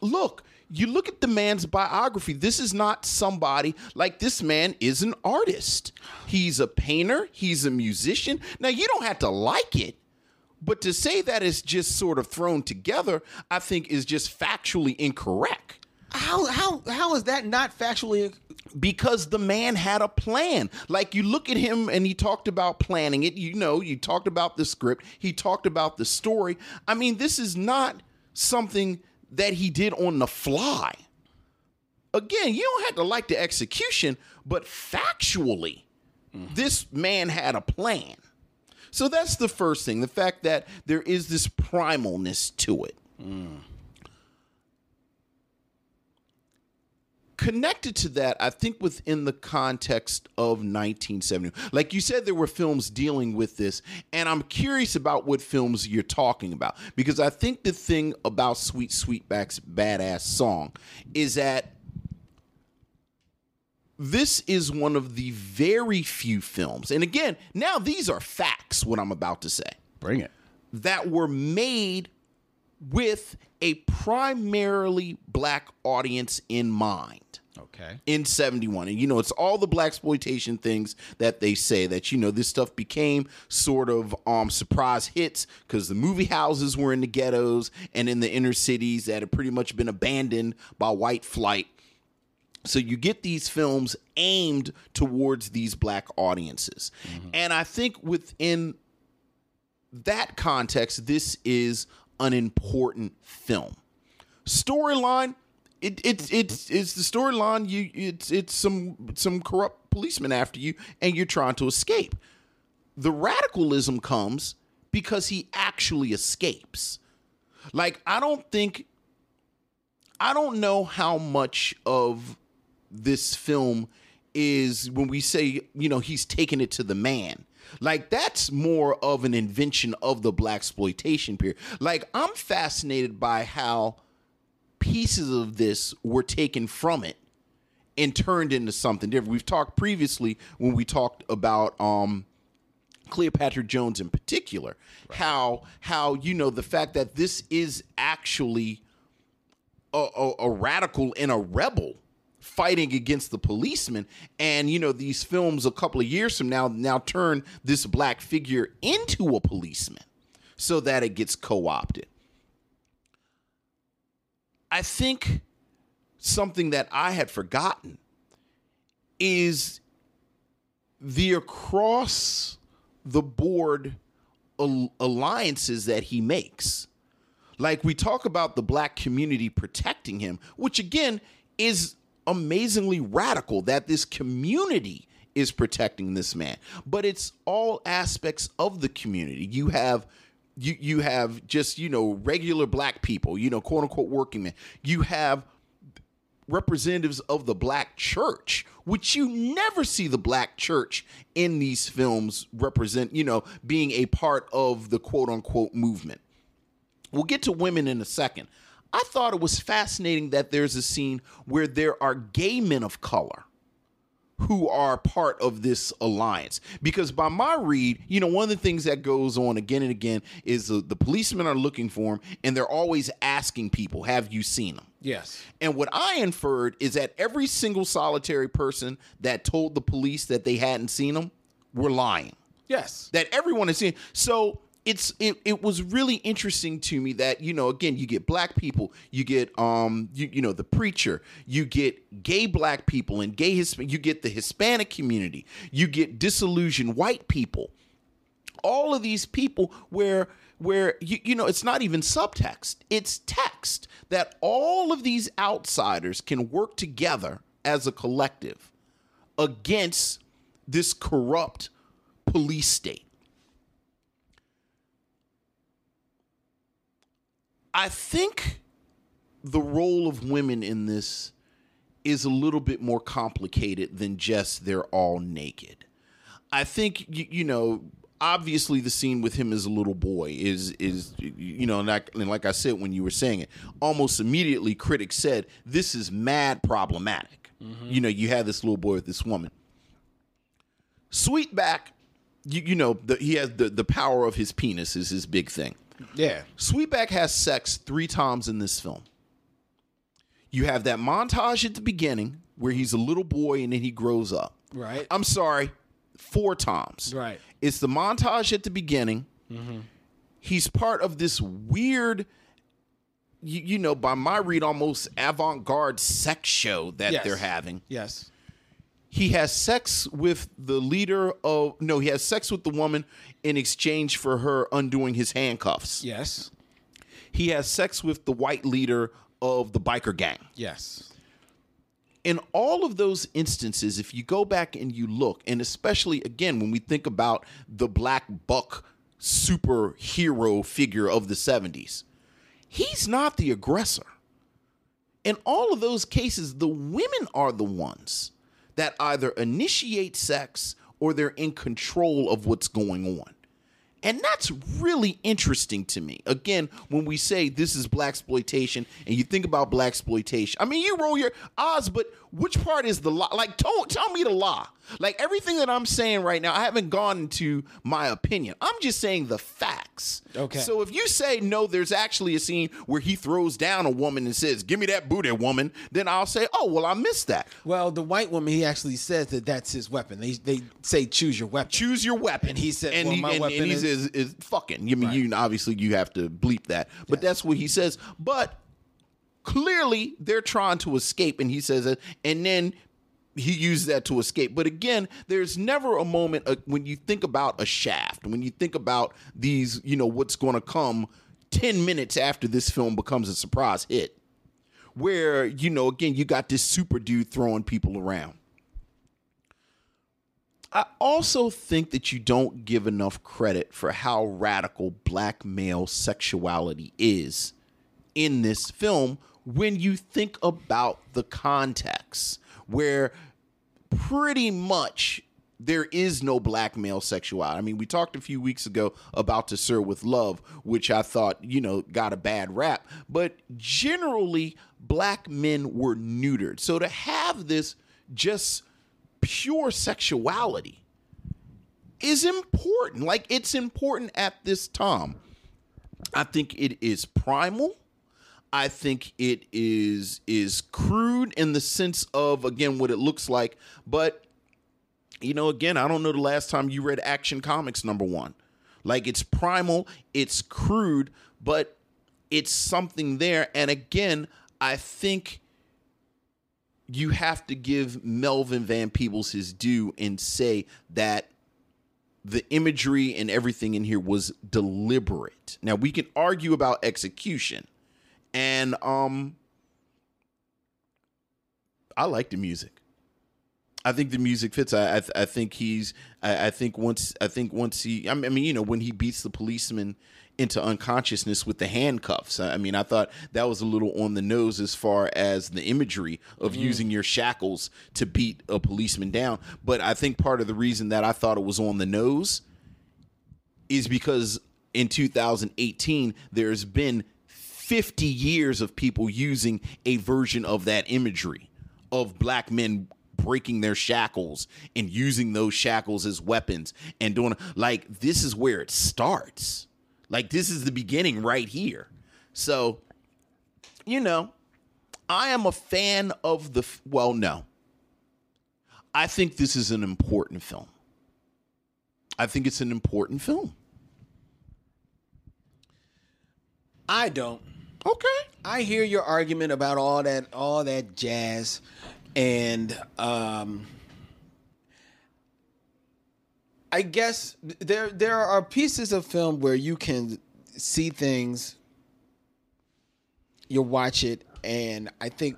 look, you look at the man's biography. This is not somebody like this man is an artist. He's a painter, he's a musician. Now, you don't have to like it, but to say that it's just sort of thrown together, I think is just factually incorrect How how how is that not factually? because the man had a plan. Like you look at him and he talked about planning it. You know, you talked about the script, he talked about the story. I mean, this is not something that he did on the fly. Again, you don't have to like the execution, but factually, this man had a plan. So that's the first thing the fact that there is this primalness to it. Mm. Connected to that, I think within the context of 1970, like you said, there were films dealing with this, and I'm curious about what films you're talking about because I think the thing about Sweet Sweetback's badass song is that this is one of the very few films, and again, now these are facts, what I'm about to say Bring it. that were made with a primarily black audience in mind Okay. in 71 and you know it's all the blaxploitation things that they say that you know this stuff became sort of um surprise hits because the movie houses were in the ghettos and in the inner cities that had pretty much been abandoned by white flight. So you get these films aimed towards these black audiences. And i think within that context this is an important film. Storyline it, it, it's it's the storyline you it's it's some some corrupt policeman after you and you're trying to escape. The radicalism comes because he actually escapes. Like i don't think i don't know how much of this film is when we say you know he's taking it to the man. Like that's more of an invention of the blaxploitation period. Like i'm fascinated by how pieces of this were taken from it and turned into something different. We've talked previously when we talked about um Cleopatra Jones in particular, how how you know the fact that this is actually a, a, a radical and a rebel fighting against the policeman. And you know these films a couple of years from now now turn this black figure into a policeman so that it gets co-opted I think something that I had forgotten is the across the board al- alliances that he makes. Like we talk about the black community protecting him, which again is amazingly radical that this community is protecting this man. But it's all aspects of the community. You have you you have just, you know, regular black people, you know, quote unquote working men. You have representatives of the black church, which you never see the black church in these films represent, you know, being a part of the quote unquote movement. We'll get to women in a second. I thought it was fascinating that there's a scene where there are gay men of color who are part of this alliance. Because by my read, you know, one of the things that goes on again and again is the, the policemen are looking for him and they're always asking people, Have you seen him? Yes. And what I inferred is that every single solitary person that told the police that they hadn't seen him were lying. Yes. That everyone has seen. So it's it, it was really interesting to me that you know again you get black people you get um you, you know the preacher you get gay black people and gay Hisp- you get the hispanic community you get disillusioned white people. All of these people where where you, you know it's not even subtext it's text that all of these outsiders can work together as a collective against this corrupt police state i think the role of women in this is a little bit more complicated than just they're all naked I think you, you know obviously the scene with him as a little boy is is you know and like, and like I said when you were saying it almost immediately critics said this is mad problematic. Mm-hmm. You know you have this little boy with this woman. Sweetback, you, you know, the, he has the, the power of his penis is his big thing. Yeah. Sweetback has sex three times in this film. You have that montage at the beginning where he's a little boy and then he grows up. Right. I'm sorry, four times. Right. It's the montage at the beginning. Mm-hmm. He's part of this weird, you, you know, by my read, almost avant garde sex show that Yes. they're having. Yes. He has sex with the leader of, no, he has sex with the woman in exchange for her undoing his handcuffs. Yes. He has sex with the white leader of the biker gang. Yes. in all of those instances, if you go back and you look, and especially again when we think about the Black Buck superhero figure of the 70s, he's not the aggressor. In all of those cases, the women are the ones that either initiate sex or they're in control of what's going on. And that's really interesting to me. Again, when we say this is blaxploitation and you think about blaxploitation, I mean, you roll your eyes, but which part is the lie? Like, tell, tell me the lie. Like, everything that I'm saying right now, I haven't gone into my opinion. I'm just saying the facts. Okay. So if you say, no, there's actually a scene where he throws down a woman and says, give me that booty, woman, then I'll say, oh, well, I missed that. Well, the white woman, he actually says that that's his weapon. They they say choose your weapon. choose your weapon. And he said, and, well, he, my and, weapon and he is- says, is fucking. I mean, you obviously you have to bleep that, but that's what he says. But clearly, they're trying to escape, and he says it, and then he uses that to escape. But again, there's never a moment uh, when you think about a shaft, when you think about these, you know, what's going to come ten minutes after this film becomes a surprise hit, where you know, again, you got this super dude throwing people around. I also think that you don't give enough credit for how radical black male sexuality is in this film when you think about the context, where pretty much there is no black male sexuality. I mean, we talked a few weeks ago about To Sir with Love, which I thought, you know, got a bad rap, but generally, black men were neutered. So to have this just pure sexuality is important. Like it's important at this time. I think it is primal. I think it is is crude in the sense of again what it looks like, but you know again, I don't know the last time you read Action Comics number 1. Like it's primal, it's crude, but it's something there and again, I think you have to give Melvin Van Peebles his due and say that the imagery and everything in here was deliberate. Now we can argue about execution, and um, I like the music. I think the music fits. I I, th- I think he's. I, I think once. I think once he. I mean, you know, when he beats the policeman into unconsciousness with the handcuffs. I I mean, I thought that was a little on the nose as far as the imagery of using your shackles to beat a policeman down. But I think part of the reason that I thought it was on the nose is because in 2018 there's been 50 years of people using a version of that imagery of black men breaking their shackles and using those shackles as weapons and doing like this is where it starts. Like this is the beginning right here. So you know i am a fan of the well no. I think this is an important film. I think it's an important film. I don't. Okay I hear your argument about all that all that jazz and um I guess there there are pieces of film where you can see things you watch it and I think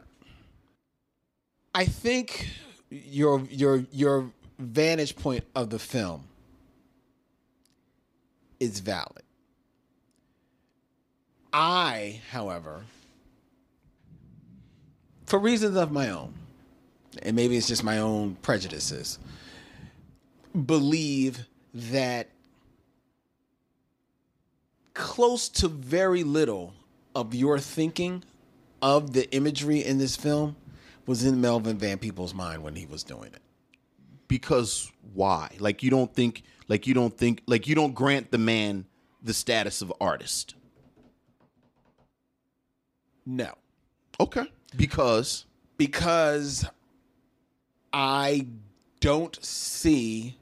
I think your your your vantage point of the film is valid. I, however, for reasons of my own, and maybe it's just my own prejudices, believe that close to very little of your thinking of the imagery in this film was in Melvin Van Peebles' mind when he was doing it. because why? Like you don't think like you don't think like you don't grant the man the status of artist. No. Okay. Because because I don't see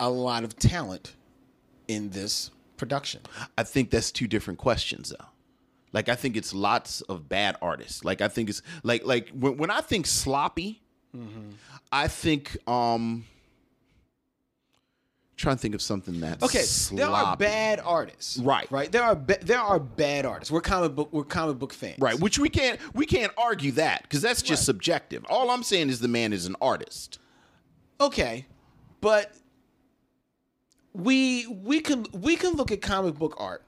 a lot of talent in this production. I think that's two different questions though. Like I think it's lots of bad artists. Like I think it's like like when, when I think sloppy, I think um trying to think of something that's Okay, sloppy. there are bad artists, Right. Right, there are ba- there are bad artists. We're comic book we're comic book fans, Right, which we can't we can't argue that because that's just Right. subjective. All I'm saying is the man is an artist. Okay, but we we can we can look at comic book art,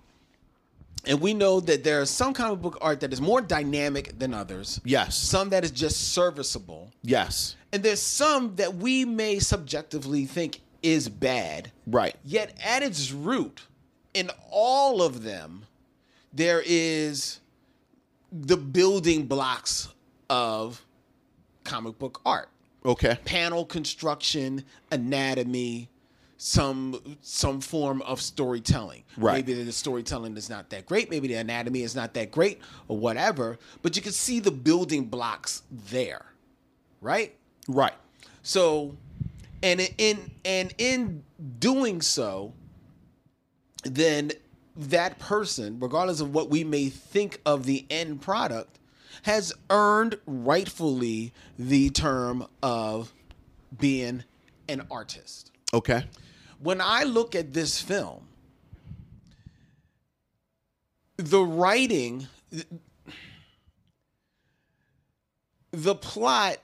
and we know that there is some comic book art that is more dynamic than others. Yes. some that is just serviceable, Yes. and there's some that we may subjectively think is bad. Right. Yet at its root, in all of them, there is the building blocks of comic book art Okay. panel construction, anatomy, some some form of storytelling. Right. Maybe the storytelling is not that great, maybe the anatomy is not that great, or whatever. But you can see the building blocks there, right? Right. So, and in and in doing so, then that person, regardless of what we may think of the end product, has earned rightfully the term of being an artist. Okay. When I look at this film, the writing, the plot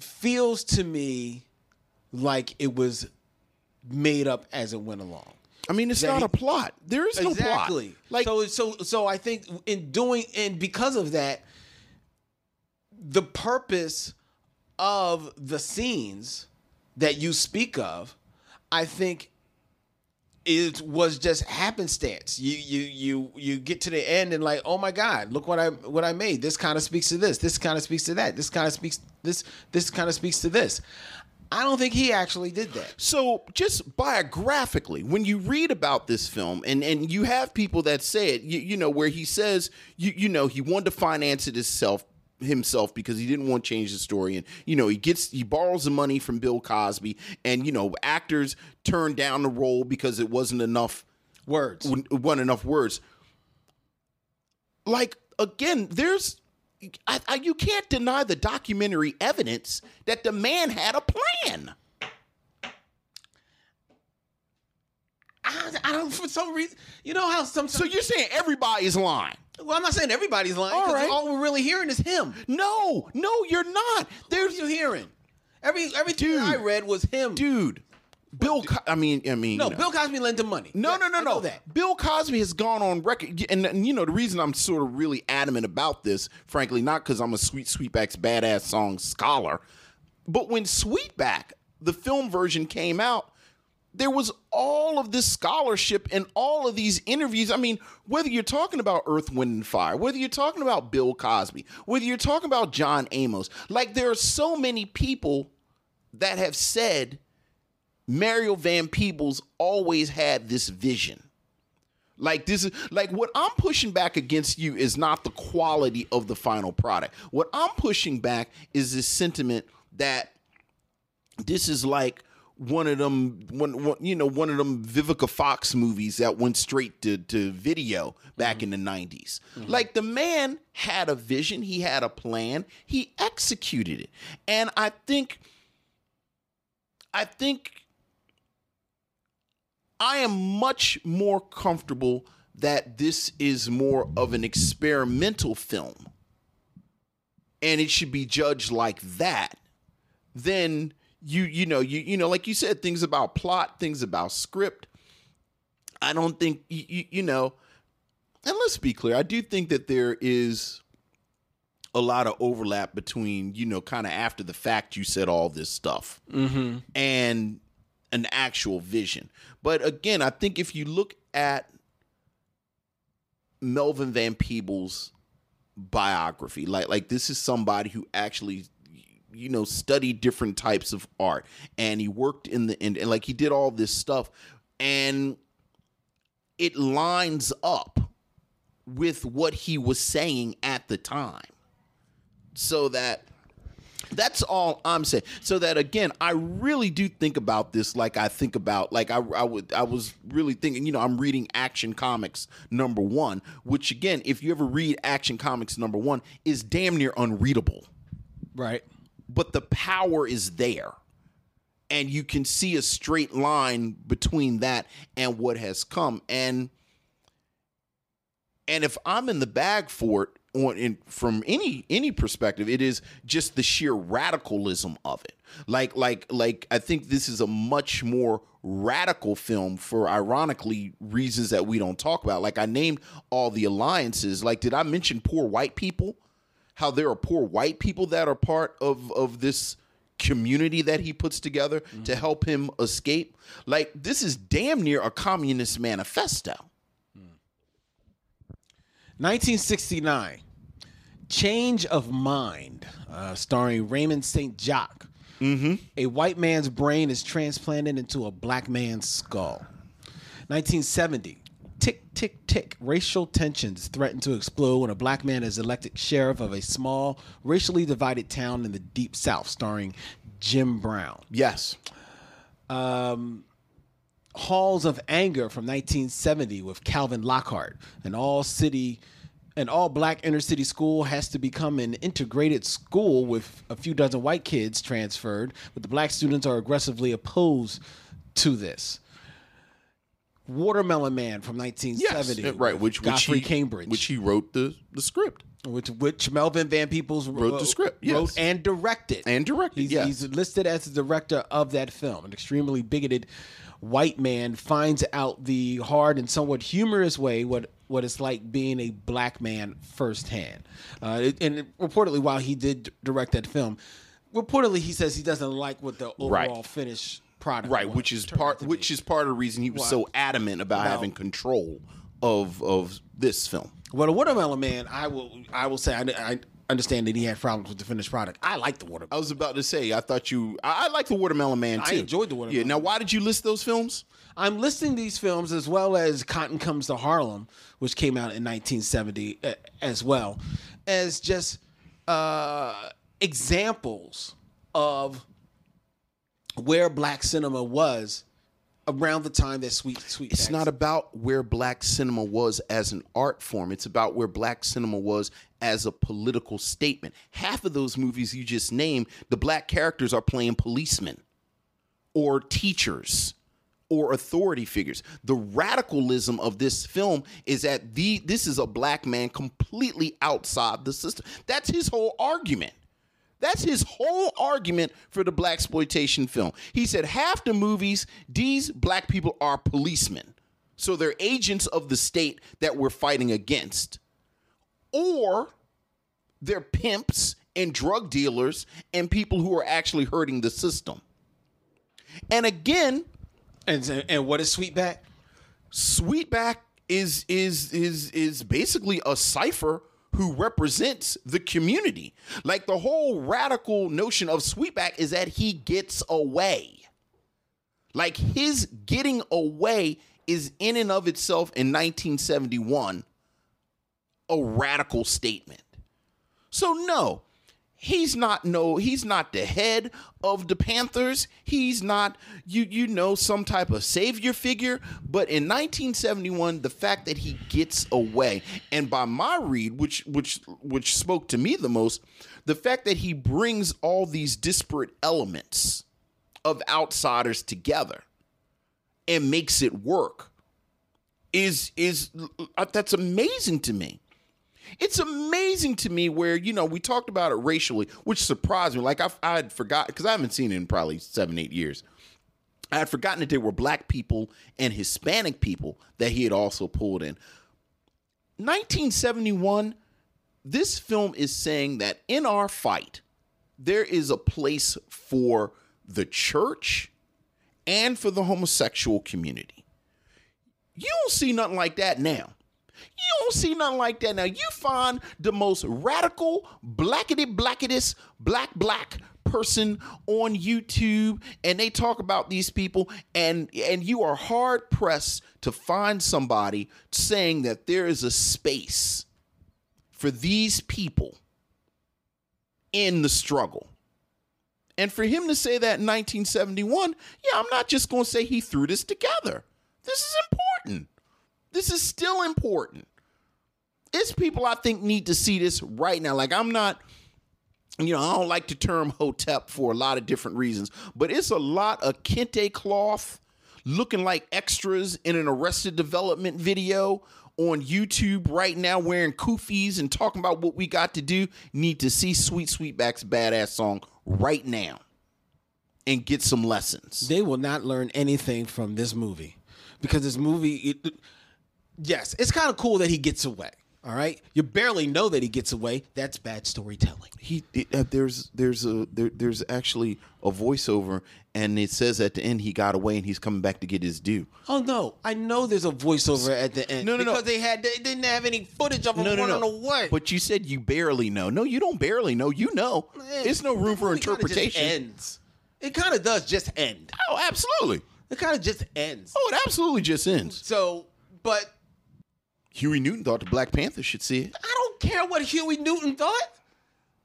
feels to me like it was made up as it went along. I mean, it's not he- a plot. There is no exactly. plot. Like so, so, so I think in doing and because of that, the purpose of the scenes that you speak of, I think, it was just happenstance. You, you, you, you get to the end and like, oh my God, look what I what I made. This kind of speaks to this. This kind of speaks to that. This kind of speaks this. This kind of speaks to this. I don't think he actually did that. So, just biographically, when you read about this film, and and you have people that say it, you, you know, where he says, you you know, he wanted to finance it himself himself because he didn't want to change the story and you know he gets he borrows the money from bill cosby and you know actors turn down the role because it wasn't enough Words. w- wasn't enough words. Like again, there's I, I, you can't deny the documentary evidence that the man had a plan. I, I don't for some reason. You know how some So you're saying everybody's lying? well, I'm not saying everybody's lying. All right. all we're really hearing is him. No, no, you're not. What There's are you hearing? Every everything Dude. I read was him. dude. Bill, Co- I mean, I mean, no, you know. Bill Cosby lent him money. No, no, no, no. that. Bill Cosby has gone on record, and, and you know the reason I'm sort of really adamant about this, frankly, not because I'm a Sweet Sweetback's badass song scholar, but when Sweetback, the film version, came out, there was all of this scholarship and all of these interviews. I mean, whether you're talking about Earth, Wind, and Fire, whether you're talking about Bill Cosby, whether you're talking about John Amos, like there are so many people that have said Mario Van Peebles always had this vision. Like this is like what I'm pushing back against you is not the quality of the final product. What I'm pushing back is this sentiment that this is like one of them one, one you know one of them Vivica Fox movies that went straight to, to video back mm-hmm. in the 90s. Mm-hmm. Like the man had a vision, he had a plan, he executed it. And I think I think I am much more comfortable that this is more of an experimental film. And it should be judged like that then you you know you you know like you said things about plot things about script. I don't think you, you, you know and let's be clear i do think that there is a lot of overlap between you know kind of after the fact you said all this stuff. Mm-hmm. And an actual vision. But again i think if you look at melvin van peebles biography like like this is somebody who actually you know studied different types of art and he worked in the and, and like he did all this stuff and it lines up with what he was saying at the time so that that's all I'm saying. So that again, I really do think about this like I think about like I, I would I was really thinking, you know, I'm reading Action Comics number one, which again, if you ever read Action Comics number one, is damn near unreadable. Right. But the power is there. And you can see a straight line between that and what has come. And and if I'm in the bag for it, on in from any any perspective it is just the sheer radicalism of it. Like like like i think this is a much more radical film for ironically reasons that we don't talk about. Like i named all the alliances. Like did i mention poor white people? How there are poor white people that are part of of this community that he puts together to mm-hmm. help him escape? Like this is damn near a communist manifesto 1969, Change of Mind, uh, starring Raymond St. Jacques. Mm-hmm. A white man's brain is transplanted into a black man's skull. 1970, Tick, tick, tick. Racial tensions threaten to explode when a black man is elected sheriff of a small, racially divided town in the Deep South, starring Jim Brown. yes Halls of Anger from 1970 with Calvin Lockhart. An all city, an all black inner city school has to become an integrated school with a few dozen white kids transferred, but the black students are aggressively opposed to this. Watermelon Man from 1970, Yes, right. Which, which Godfrey he, Cambridge, which he wrote the the script which which Melvin Van Peebles Wrote the script, yes. wrote and directed, and directed. He's, yes. he's listed as the director of that film. An extremely bigoted white man finds out the hard and somewhat humorous way what what it's like being a black man firsthand. Uh, and reportedly, while he did direct that film, reportedly he says he doesn't like what the overall Right. finished product, right, which is part which is part of the reason he was so adamant about, About- having control of of this film. Well, the Watermelon Man, I will I will say I, I understand that he had problems with the finished product. I like the watermelon. I was about to say, I thought you, I, I like the Watermelon Man too. I enjoyed The Watermelon Yeah. Now, why did you list those films? I'm listing these films as well as Cotton Comes to Harlem, which came out in 1970 uh, as well, as just uh, examples of where black cinema was around the time that Sweet Sweet. It's not about where black cinema was as an art form. It's about where black cinema was as a political statement. Half of those movies you just named, the black characters are playing policemen or teachers or authority figures. The radicalism of this film is that the this is a black man completely outside the system. That's his whole argument. That's his whole argument for the blaxploitation film. He said half the movies, these black people are policemen. So they're agents of the state that we're fighting against. Or they're pimps and drug dealers and people who are actually hurting the system. And again, And and what is Sweetback? Sweetback is is is is basically a cipher who represents the community. Like the whole radical notion of Sweetback is that he gets away. Like his getting away is in and of itself in 1971 a radical statement. So no, he's not no he's not the head of the Panthers. He's not you you know some type of savior figure, but in 1971 the fact that he gets away and by my read which which which spoke to me the most, the fact that he brings all these disparate elements of outsiders together and makes it work is is uh, that's amazing to me. It's amazing to me where you know we talked about it racially, which surprised me. Like I, had forgot because I haven't seen it in probably seven, eight years. I had forgotten that there were black people and Hispanic people that he had also pulled in. 1971, this film is saying that in our fight, there is a place for the church and for the homosexual community. You don't see nothing like that now. You don't see nothing like that now. You find the most radical, blackety blacketest, black black person on YouTube and they talk about these people and and you are hard pressed to find somebody saying that there is a space for these people in the struggle. And for him to say that in 1971, yeah, I'm not just going to say he threw this together. This is important. This is still important. It's people I think need to see this right now. Like, I'm not, you know, I don't like the term hotep for a lot of different reasons, but it's a lot of kente cloth looking like extras in an arrested development video on YouTube right now wearing kufis and talking about what we got to do. Need to see Sweet Sweetback's badass song right now and get some lessons. They will not learn anything from this movie because this movie, it, yes, it's kind of cool that he gets away. All right, you barely know that he gets away. That's bad storytelling. He it, uh, there's there's a there, there's actually a voiceover and it says at the end he got away and he's coming back to get his due. Oh no, I know there's a voiceover at the end. No, no, no. because they had they didn't have any footage of him running away. But you said you barely know. No, you don't barely know. You know. Man, There's no room for it kinda just interpretation. ends. It kind of does just end. Oh, absolutely. It kind of just ends. Oh, it absolutely just ends. So, but Huey Newton thought the Black Panther should see it. I don't care what Huey Newton thought.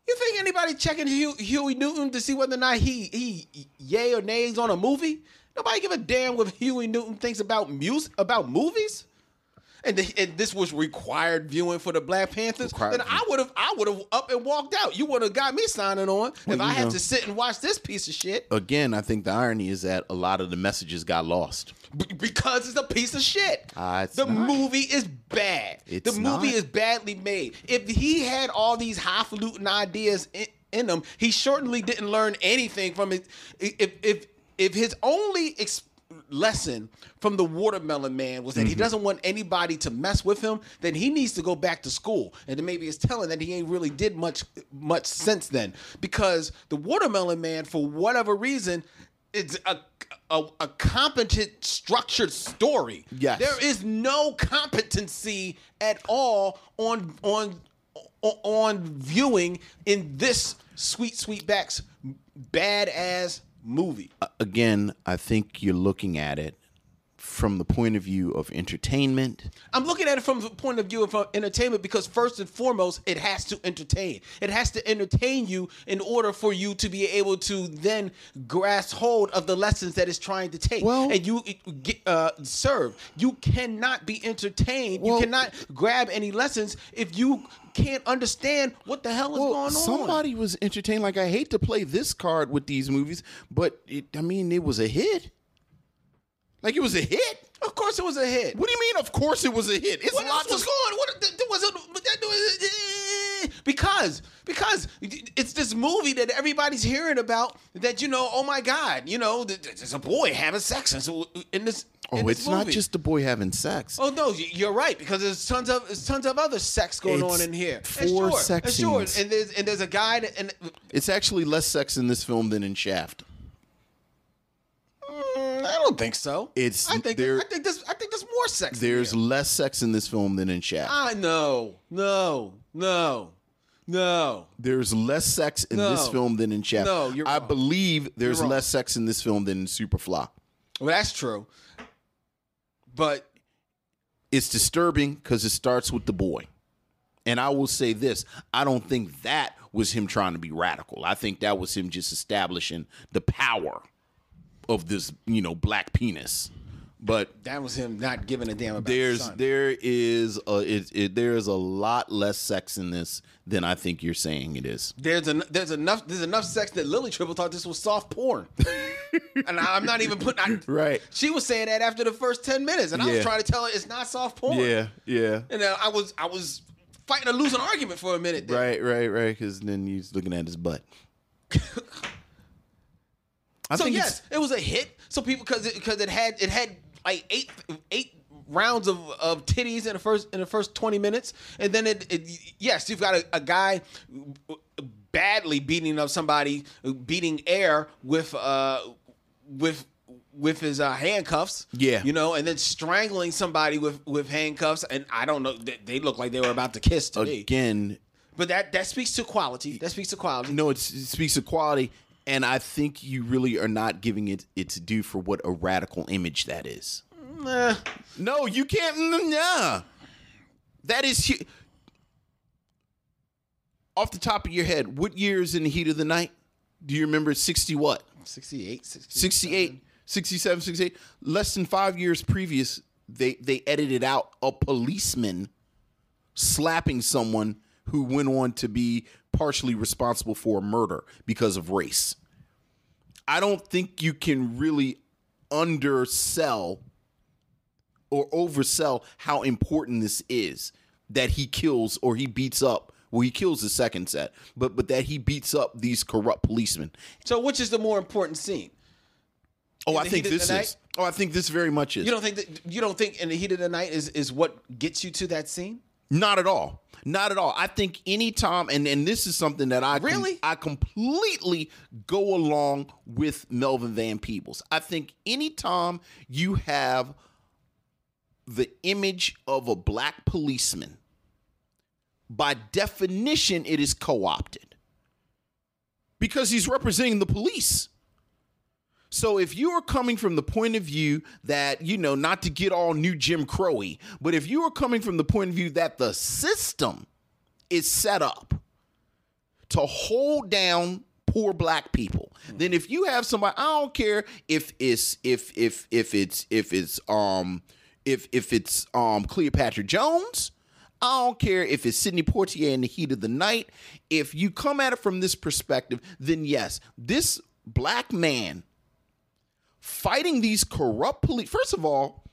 You think anybody checking Hugh, Huey Newton to see whether or not he he yay or nays on a movie? Nobody give a damn what Huey Newton thinks about music about movies. And, the, and this was required viewing for the Black Panthers. Required then I would have I would have up and walked out. You would have got me signing on if I had know. to sit and watch this piece of shit Again, I think the irony is that a lot of the messages got lost. B- because it's a piece of shit. Ah, it's the not. movie is bad. It's the movie not. is badly made. If he had all these highfalutin ideas in, in him, he certainly didn't learn anything from it. If if if his only ex- lesson from the watermelon man was that Mm-hmm. he doesn't want anybody to mess with him, then he needs to go back to school. And then maybe it's telling that he ain't really did much much since then because the watermelon man, for whatever reason, it's a a, a competent structured story. Yes. there is no competency at all on on on- viewing in this sweet sweetback's badass movie. Again, I think you're looking at it from the point of view of entertainment. I'm looking at it from the point of view of uh, entertainment because first and foremost, it has to entertain. It has to entertain you in order for you to be able to then grasp hold of the lessons that it's trying to take. Well- and you uh, get uh, serve. You cannot be entertained. Well- you cannot grab any lessons if you can't understand what the hell is going on. somebody was entertained. Like I hate to play this card with these movies, but it, I mean, it was a hit. Like it was a hit. Of course, it was a hit. What do you mean? Of course, it was a hit. It's What else lots was of going? What there was a but that was eh, because because it's this movie that everybody's hearing about that you know. Oh my God, you know, th- th- there's a boy having sex in so- in this. Oh, it's not just the boy having sex. Oh no, you're right because there's tons of there's tons of other sex going It's on in here. And four sure, sex and sure, and there's and there's a guy that, and It's actually less sex in this film than in Shaft. mm, I don't think so. It's- I think there- I think there's I think there's more sex. There's here. less sex in this film than in Shaft. I know no no no. There's less sex in this film than in Shaft. No, you're I wrong. believe there's wrong. less sex in this film than in Superfly. Well, that's true. But It's disturbing because it starts with the boy. And I will say this I don't think that was him trying to be radical. I think that was him just establishing the power of this, you know, black penis. But that was him not giving a damn about there's there is a it, it there is a lot less sex in this than I think you're saying it is. there's en- there's enough there's enough sex that Lily Triple thought this was soft porn, and I, am not even putting I, Right. She was saying that after the first ten minutes, and I was trying to tell her it's not soft porn. Yeah, yeah. and I was I was fighting a losing argument for a minute. There. Right, right, right. Because then he's looking at his butt. I so think yes, it was a hit. So people because it, because it had it had like eight eight rounds of, of titties in the first in the first twenty minutes, and then it, it yes you've got a, a guy badly beating up somebody, beating air with uh with with his uh, handcuffs. Yeah. you know, and then strangling somebody with with handcuffs, and I don't know they, they look like they were about to kiss to me. again. But that that speaks to quality. That speaks to quality. No, it's, it speaks to quality, and I think you really are not giving it its due for what a radical image that is. Nah. No, you can't. Nah, that is hu- off the top of your head. What year is in the heat of the night? Do you remember? Sixty what? 68, 67. 68, 67, 68. Less than five years previous, they they edited out a policeman slapping someone who went on to be partially responsible for a murder because of race. I don't think you can really undersell or oversell how important this is that he kills or he beats up well he kills the second set but but that he beats up these corrupt policemen So, which is the more important scene? Oh, I think this is. Oh, I think this very much is. You don't think that you don't think in the heat of the night is is what gets you to that scene? Not at all. Not at all. I think anytime, and and this is something that I com- Really? I completely go along with Melvin Van Peebles. I think anytime you have the image of a black policeman, by definition, it is co-opted because he's representing the police. So if you are coming from the point of view that, you know, not to get all new Jim Crowy, but if you are coming from the point of view that the system is set up to hold down poor black people, then if you have somebody, I don't care if it's if if if it's if it's um if if it's um Cleopatra Jones, I don't care if it's Sidney Poitier in the heat of the night. If you come at it from this perspective, then yes, this black man fighting these corrupt police. First of all,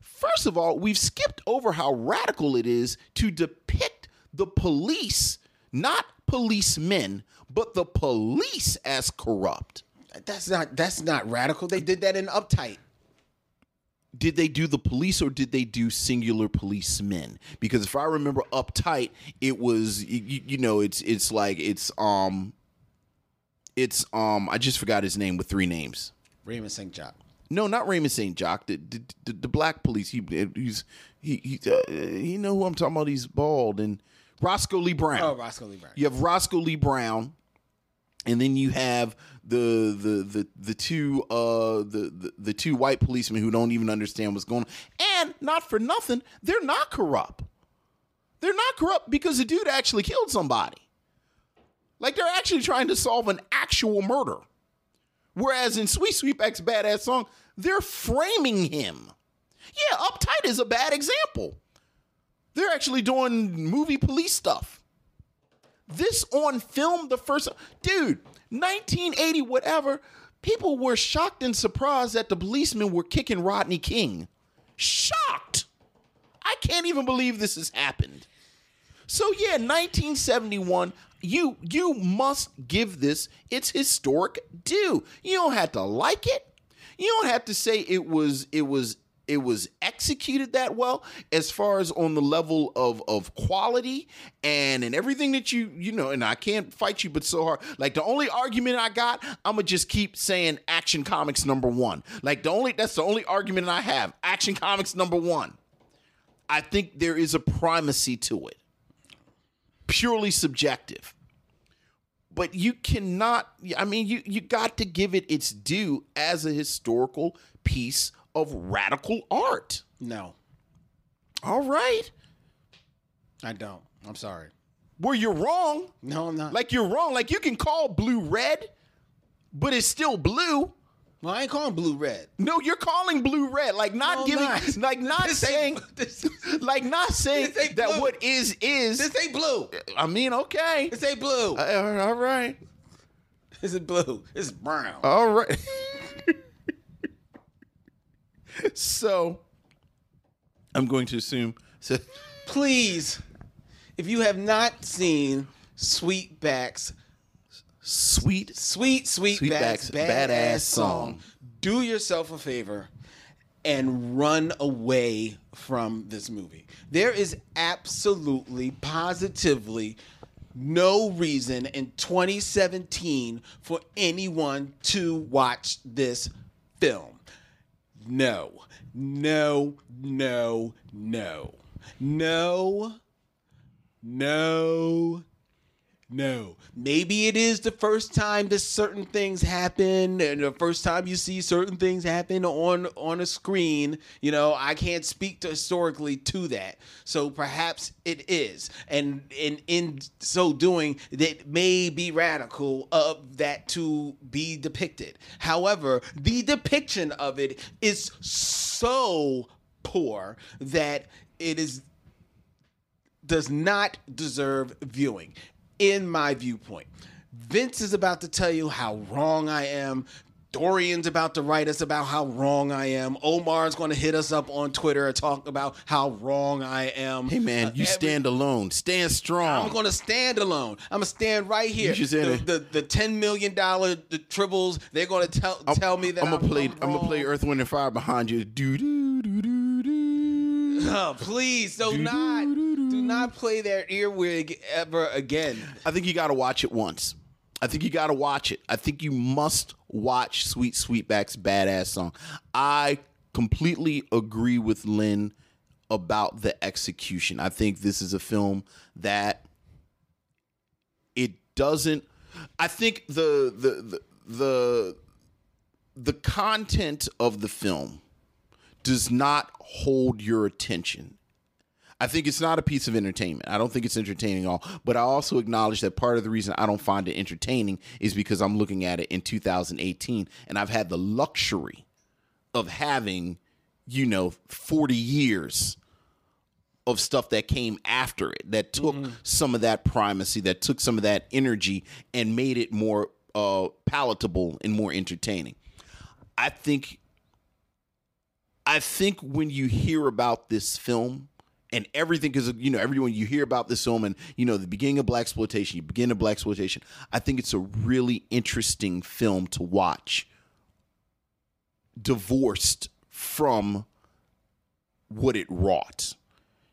first of all, we've skipped over how radical it is to depict the police, not policemen, but the police as corrupt. That's not that's not radical. They did that in Uptight. Did they do the police or did they do singular policemen? Because if I remember uptight, it was you, you know it's it's like it's um it's um I just forgot his name with three names. Raymond St. Jacques. No, not Raymond St. Jacques. The, the, the, the black police. He he's he he uh, you know who I'm talking about. He's bald and Roscoe Lee Browne. Oh, Roscoe Lee Browne. You have Roscoe Lee Browne, and then you have the the the the two uh the, the the two white policemen who don't even understand what's going on. And not for nothing, they're not corrupt. They're not corrupt because the dude actually killed somebody. Like they're actually trying to solve an actual murder. Whereas in Sweet Sweetback's Badass Song, they're framing him. Yeah, Uptight is a bad example. They're actually doing movie police stuff. This on film, the first dude, 1980, whatever. People were shocked and surprised that the policemen were kicking Rodney King. Shocked. I can't even believe this has happened. So yeah, 1971. You you must give this its historic due. You don't have to like it. You don't have to say it was it was it was executed that well as far as on the level of of quality and and everything that you you know and I can't fight you but so hard. Like the only argument I got I'm gonna just keep saying action comics number 1 like the only that's the only argument I have. Action comics number 1 I think there is a primacy to it. Purely subjective but you cannot i mean you you got to give it its due as a historical piece of radical art No, all right I don't. I'm sorry. where you're wrong No, I'm not. like you're wrong like you can call blue red but it's still blue well, I ain't calling blue red. no you're calling blue red like not No, giving not. like not This saying this, like not saying that what is is this ain't blue. i mean okay This ain't blue. Uh, all right This is blue. This is brown. All right. so I'm going to assume so Please, if you have not seen Sweetback's sweet Sweet Sweetback's Sweetback's badass badass song. song, do yourself a favor and run away from this movie. There is absolutely, positively no reason in 2017 for anyone to watch this film. No, no, no, no, no, no, No. Maybe it is the first time that certain things happen and the first time you see certain things happen on on a screen. You know, I can't speak to historically to that. So perhaps it is. And in in so doing, that may be radical of that to be depicted. However, the depiction of it is so poor that it is does not deserve viewing, in my viewpoint. Vince is about to tell you how wrong I am. Dorian's about to write us about how wrong I am. Omar's going to hit us up on Twitter and talk about how wrong I am. Hey man, you Uh, every- stand alone. Stand strong. I'm going to stand alone. I'm going to stand right here. You should the, the, the ten million dollar the tribbles. They're going to tell tell me that I'm I'm, gonna play. I'm, I'm, gonna play. Earth, Wind, and Fire behind you. Do do do do do. Oh, please do not do not play that earwig ever again. I think you got to watch it once. I think you got to watch it. I think you must watch Sweet Sweetback's badass song. I completely agree with Lynn about the execution. I think this is a film that it doesn't I think the the the the, the content of the film does not hold your attention. I think it's not a piece of entertainment. I don't think it's entertaining at all. But I also acknowledge that part of the reason I don't find it entertaining is because I'm looking at it in 2018 and I've had the luxury of having, you know, 40 years of stuff that came after it that took some of that primacy, that took some of that energy and made it more uh, palatable and more entertaining. I think I think when you hear about this film and everything, because you know everyone you hear about this film and you know the beginning of blaxploitation, you begin of blaxploitation. I think it's a really interesting film to watch, divorced from what it wrought.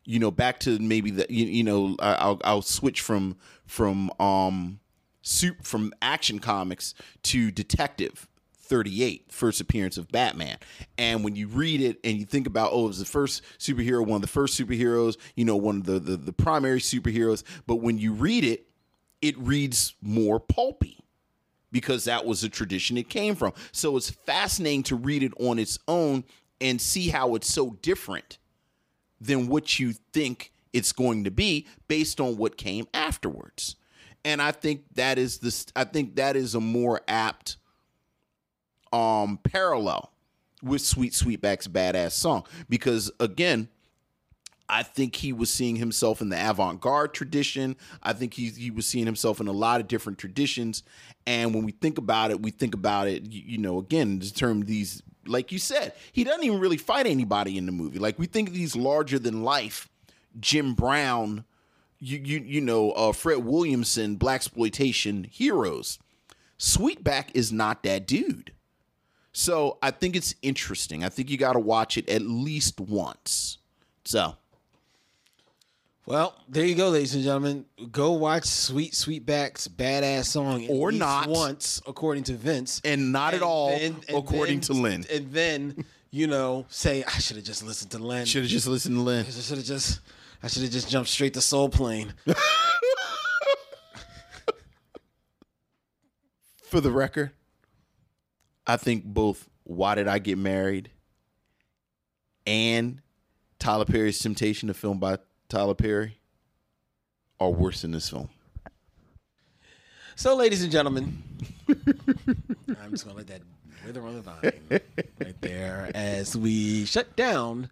You know, back to maybe the you, you know I'll I'll switch from from um soup from action comics to detective 38 first appearance of batman. And when you read it and you think about oh it was the first superhero one of the first superheroes you know one of the the, the primary superheroes. But when you read it it reads more pulpy because that was the tradition it came from. So it's fascinating to read it on its own and see how it's so different than what you think it's going to be based on what came afterwards. And I think that is this I think that is a more apt um parallel with Sweet Sweetback's badass song because again I think he was seeing himself in the avant-garde tradition. I think he he was seeing himself in a lot of different traditions. And when we think about it, we think about it, you, you know, again, the term these like you said, he doesn't even really fight anybody in the movie. Like we think these larger than life Jim Brown, you you you know, uh, Fred Williamson, blaxploitation heroes. Sweetback is not that dude. So I think it's interesting. I think you got to watch it at least once. So Well, there you go, ladies and gentlemen. Go watch Sweet Sweetback's badass song, at Or least not. once, according to Vince, and not at all then- according then- to Lynn. And then you know, say I should have just listened to Lynn. Should have just listened to Lynn. I should have just, I should have just jumped straight to Soul Plane. For the record, I think both Why Did I Get Married and Tyler Perry's Temptation, a film by Tyler Perry, are worse than this film. So, ladies and gentlemen, I'm just gonna let that wither on the vine right there as we shut down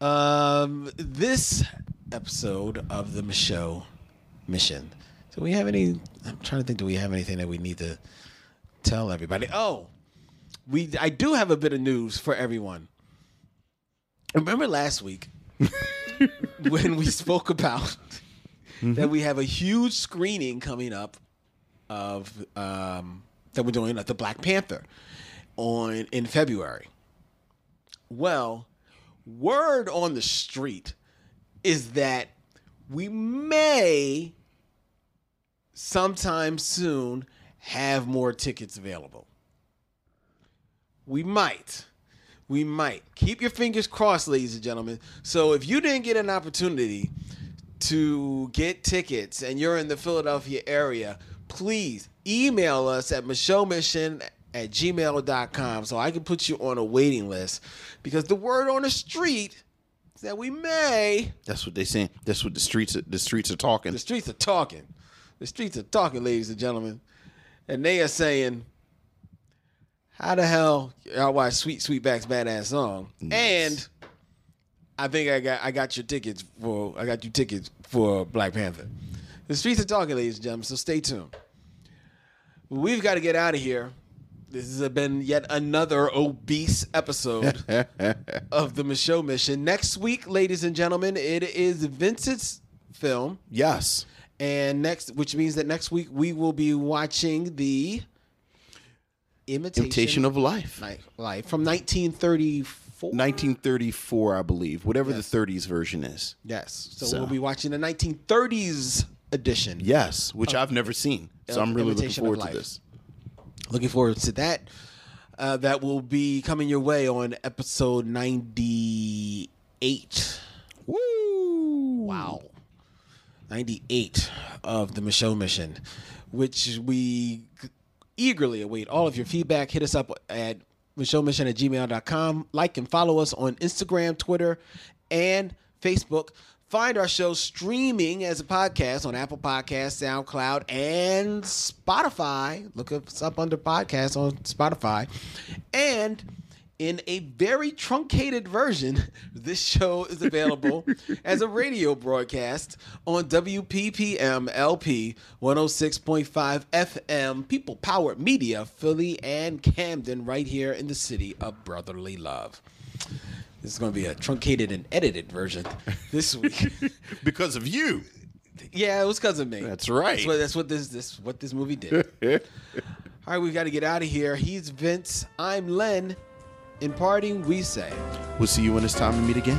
um, this episode of the show mission. Do we have any? I'm trying to think. Do we have anything that we need to tell everybody? Oh, we. I do have a bit of news for everyone. Remember last week when we spoke about that we have a huge screening coming up of um, that we're doing at the Black Panther on in February. Well, word on the street is that we may sometime soon have more tickets available. We might. We might. Keep your fingers crossed, ladies and gentlemen. So if you didn't get an opportunity to get tickets and you're in the Philadelphia area, please email us at micheauxmission at gmail.com so I can put you on a waiting list because the word on the street is that we may That's what they saying. That's what the streets the streets are talking. the streets are talking. The streets are talking, ladies and gentlemen. And they are saying, how the hell y'all watch Sweet Sweetback's badass song? And I think I got I got your tickets for I got you tickets for Black Panther. The streets are talking, ladies and gentlemen, so stay tuned. We've got to get out of here. This has been yet another obese episode of the Micheaux Mission. Next week, ladies and gentlemen, it is Vincent's film. yes. And next, which means that next week we will be watching the Imitation, Imitation of Life. Life, Life from 1934. 1934, I believe. Whatever Yes. the 30s version is. Yes. So, So. we'll be watching the 1930s edition. Yes, which I've never seen. So I'm really looking Imitation of forward to this. Looking forward to that. Uh, that will be coming your way on episode 98. Woo! Wow. 98 of the Micheaux Mission, which we eagerly await all of your feedback. Hit us up at MicheauxMission at gmail.com. Like and follow us on Instagram, Twitter, and Facebook. Find our show streaming as a podcast on Apple Podcasts, SoundCloud, and Spotify. Look us up under podcasts on Spotify. And in a very truncated version, this show is available as a radio broadcast on WPPM LP 106.5 FM, People Powered Media, Philly and Camden, right here in the city of brotherly love. This is going to be a truncated and edited version this week. Because of you. yeah, it was because of me. That's right. That's what, that's what this this what this movie did. All right, we've got to get out of here. He's Vince. I'm Len. In parting, we say. We'll see you when it's time to meet again.